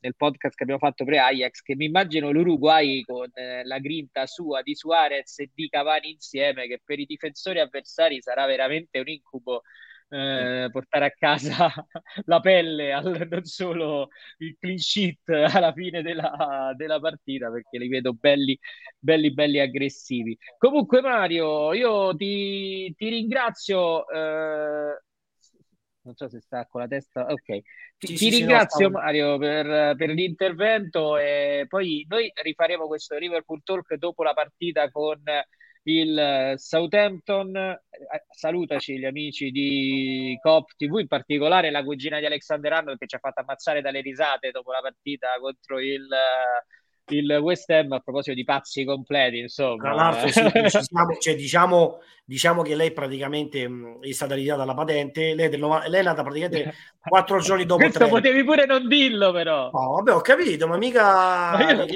nel podcast che abbiamo fatto pre-Ajax, che mi immagino l'Uruguay con eh, la grinta sua di Suarez e di Cavani insieme, che per i difensori avversari sarà veramente un incubo eh, portare a casa la pelle, al, non solo il clean sheet alla fine della, della partita, perché li vedo belli, belli, belli aggressivi. Comunque, Mario, io ti, ti ringrazio. Eh, non so se sta con la testa. Ok, ti, sì, ti sì, ringrazio, no, Mario, per, per, l'intervento. E poi noi rifaremo questo Liverpool Talk dopo la partita con il eh, Southampton. Eh, salutaci gli amici di Cop TV, in particolare la cugina di Alexander Arnold che ci ha fatto ammazzare dalle risate dopo la partita contro il, eh, il West Ham a proposito di pazzi completi. Insomma, tra l'altro, sì, diciamo, cioè, diciamo, diciamo, che lei praticamente mh, è stata ritirata la patente. Lei, lei è nata praticamente quattro giorni dopo. Questo potevi pure non dirlo, però. No, vabbè, ho capito, ma mica. Ma io...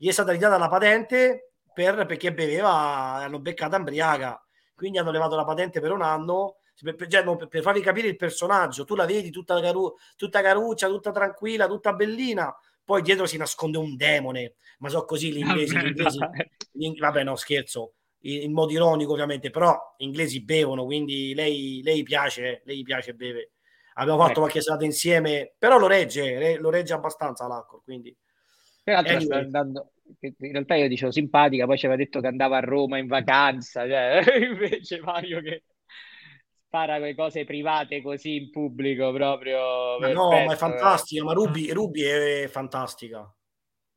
Gli è stata ritirata la patente per, perché beveva, hanno beccata embriaca, quindi hanno levato la patente per un anno. Per, cioè, no, per, farvi capire il personaggio, tu la vedi tutta, caru- tutta caruccia, tutta tranquilla, tutta bellina, poi dietro si nasconde un demone. Ma so così gli inglesi, gli inglesi gli, vabbè, no, scherzo, in, in, modo ironico ovviamente, però gli inglesi bevono, quindi lei, lei piace, lei piace beve. Abbiamo fatto ecco. qualche serata insieme, però lo regge, lo regge abbastanza l'acqua, quindi Peraltro anyway. sta andando, in realtà io dicevo simpatica, poi ci aveva detto che andava a Roma in vacanza, cioè, invece Mario che spara quelle cose private così in pubblico proprio. Ma no, ma è fantastica, ma Ruby, Ruby è fantastica.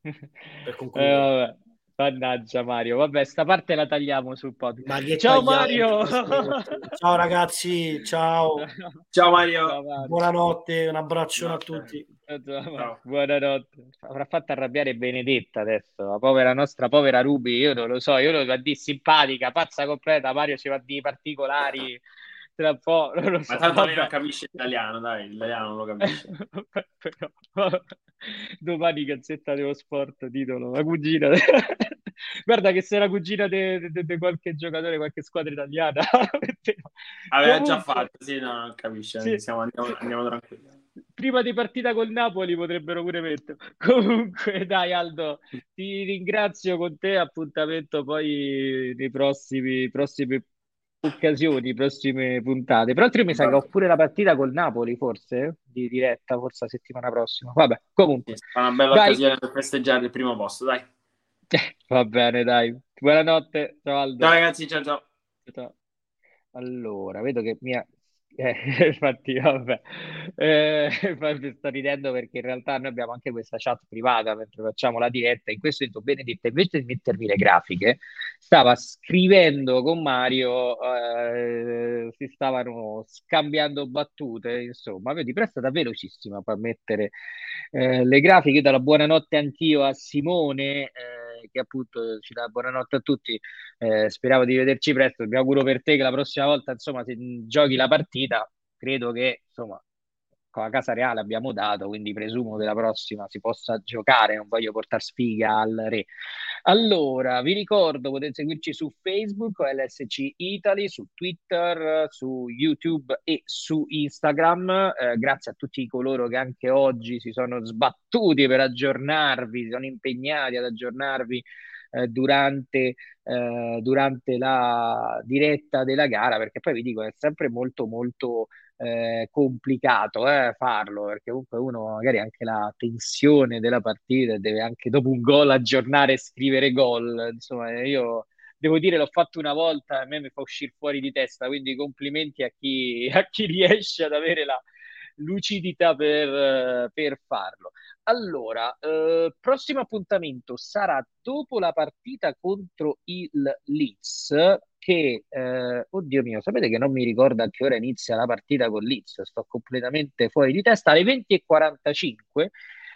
Per concludere. Eh. Mannaggia Mario, vabbè, sta parte la tagliamo sul podcast. Ciao Mario! Ciao ragazzi, ciao. Ciao Mario. Ciao, Mario. Buonanotte, un abbraccio a tutti. Ciao. Buonanotte. Avrà fatto arrabbiare Benedetta adesso, la povera nostra povera Ruby, io non lo so, io lo va di simpatica, pazza completa, Mario ci va di particolari tra un po'. Non lo so, Ma tanto lei non capisce l'italiano, dai, l'italiano non lo capisce. Però, domani Gazzetta dello Sport, titolo, la cugina. Guarda che se la cugina di qualche giocatore, qualche squadra italiana. Aveva Comunque, già fatto, sì, no, non capisce, sì. Siamo, andiamo, andiamo tranquilli. Prima di partita col Napoli potrebbero pure mettere. Comunque, dai Aldo, ti ringrazio con te, appuntamento poi nei prossimi, prossimi occasioni, prossime puntate. Però altri mi sa che ho pure la partita col Napoli, forse, di diretta, forse la settimana prossima. Vabbè, comunque. È una bella dai. occasione per festeggiare il primo posto, dai. Va bene, dai. Buonanotte, ciao Aldo. Ciao ragazzi, ciao ciao. ciao. Allora, vedo che mia eh, infatti, vabbè, eh, sto ridendo perché in realtà noi abbiamo anche questa chat privata mentre facciamo la diretta. In questo momento Benedetta, invece di mettermi le grafiche, stava scrivendo con Mario, eh, si stavano scambiando battute. Insomma, vedi, prestata velocissima per mettere eh, le grafiche. Io do la buonanotte anch'io a Simone. Eh, che appunto ci dà buonanotte a tutti. Eh, speravo di vederci presto. Mi auguro per te che la prossima volta, insomma, se giochi la partita, credo che insomma con la Casa Reale abbiamo dato, quindi presumo che la prossima si possa giocare, non voglio portare sfiga al re. Allora, vi ricordo, potete seguirci su Facebook, LSC Italy, su Twitter, su YouTube e su Instagram. Eh, grazie a tutti coloro che anche oggi si sono sbattuti per aggiornarvi, si sono impegnati ad aggiornarvi eh, durante, eh, durante la diretta della gara, perché poi vi dico è sempre molto molto eh, complicato eh, farlo, perché comunque uno magari anche la tensione della partita deve anche dopo un gol aggiornare e scrivere gol, insomma io devo dire l'ho fatto una volta e a me mi fa uscire fuori di testa, quindi complimenti a chi, a chi riesce ad avere la lucidità per, per farlo. Allora, eh, prossimo appuntamento sarà dopo la partita contro il Leeds, che, eh, oddio mio, sapete che non mi ricordo a che ora inizia la partita con Leeds, sto completamente fuori di testa, alle 20.45,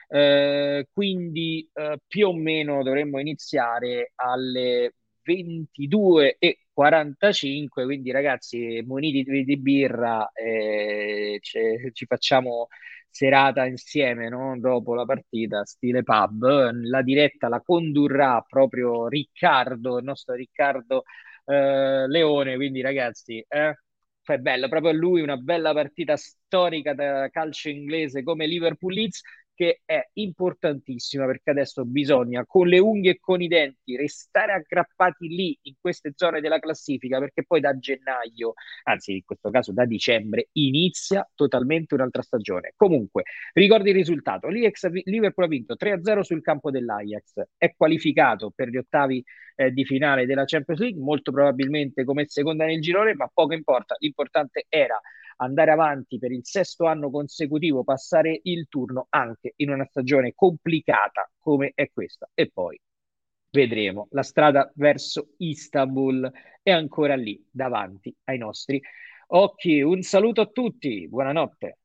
eh, quindi eh, più o meno dovremmo iniziare alle 22 e 45, quindi ragazzi muniti di, di birra eh, ci facciamo serata insieme no? dopo la partita, stile pub. La diretta la condurrà proprio Riccardo, il nostro Riccardo eh, Leone, quindi ragazzi, eh, è bello, proprio lui una bella partita storica da calcio inglese come Liverpool Leeds che è importantissima perché adesso bisogna con le unghie e con i denti restare aggrappati lì in queste zone della classifica perché poi da gennaio, anzi in questo caso da dicembre, inizia totalmente un'altra stagione. Comunque, ricordi il risultato, Liverpool ha vinto 3-0 sul campo dell'Ajax, è qualificato per gli ottavi eh, di finale della Champions League, molto probabilmente come seconda nel girone, ma poco importa, l'importante era andare avanti per il sesto anno consecutivo, passare il turno anche in una stagione complicata come è questa. E poi vedremo. La strada verso Istanbul è ancora lì davanti ai nostri occhi. Un saluto a tutti, buonanotte.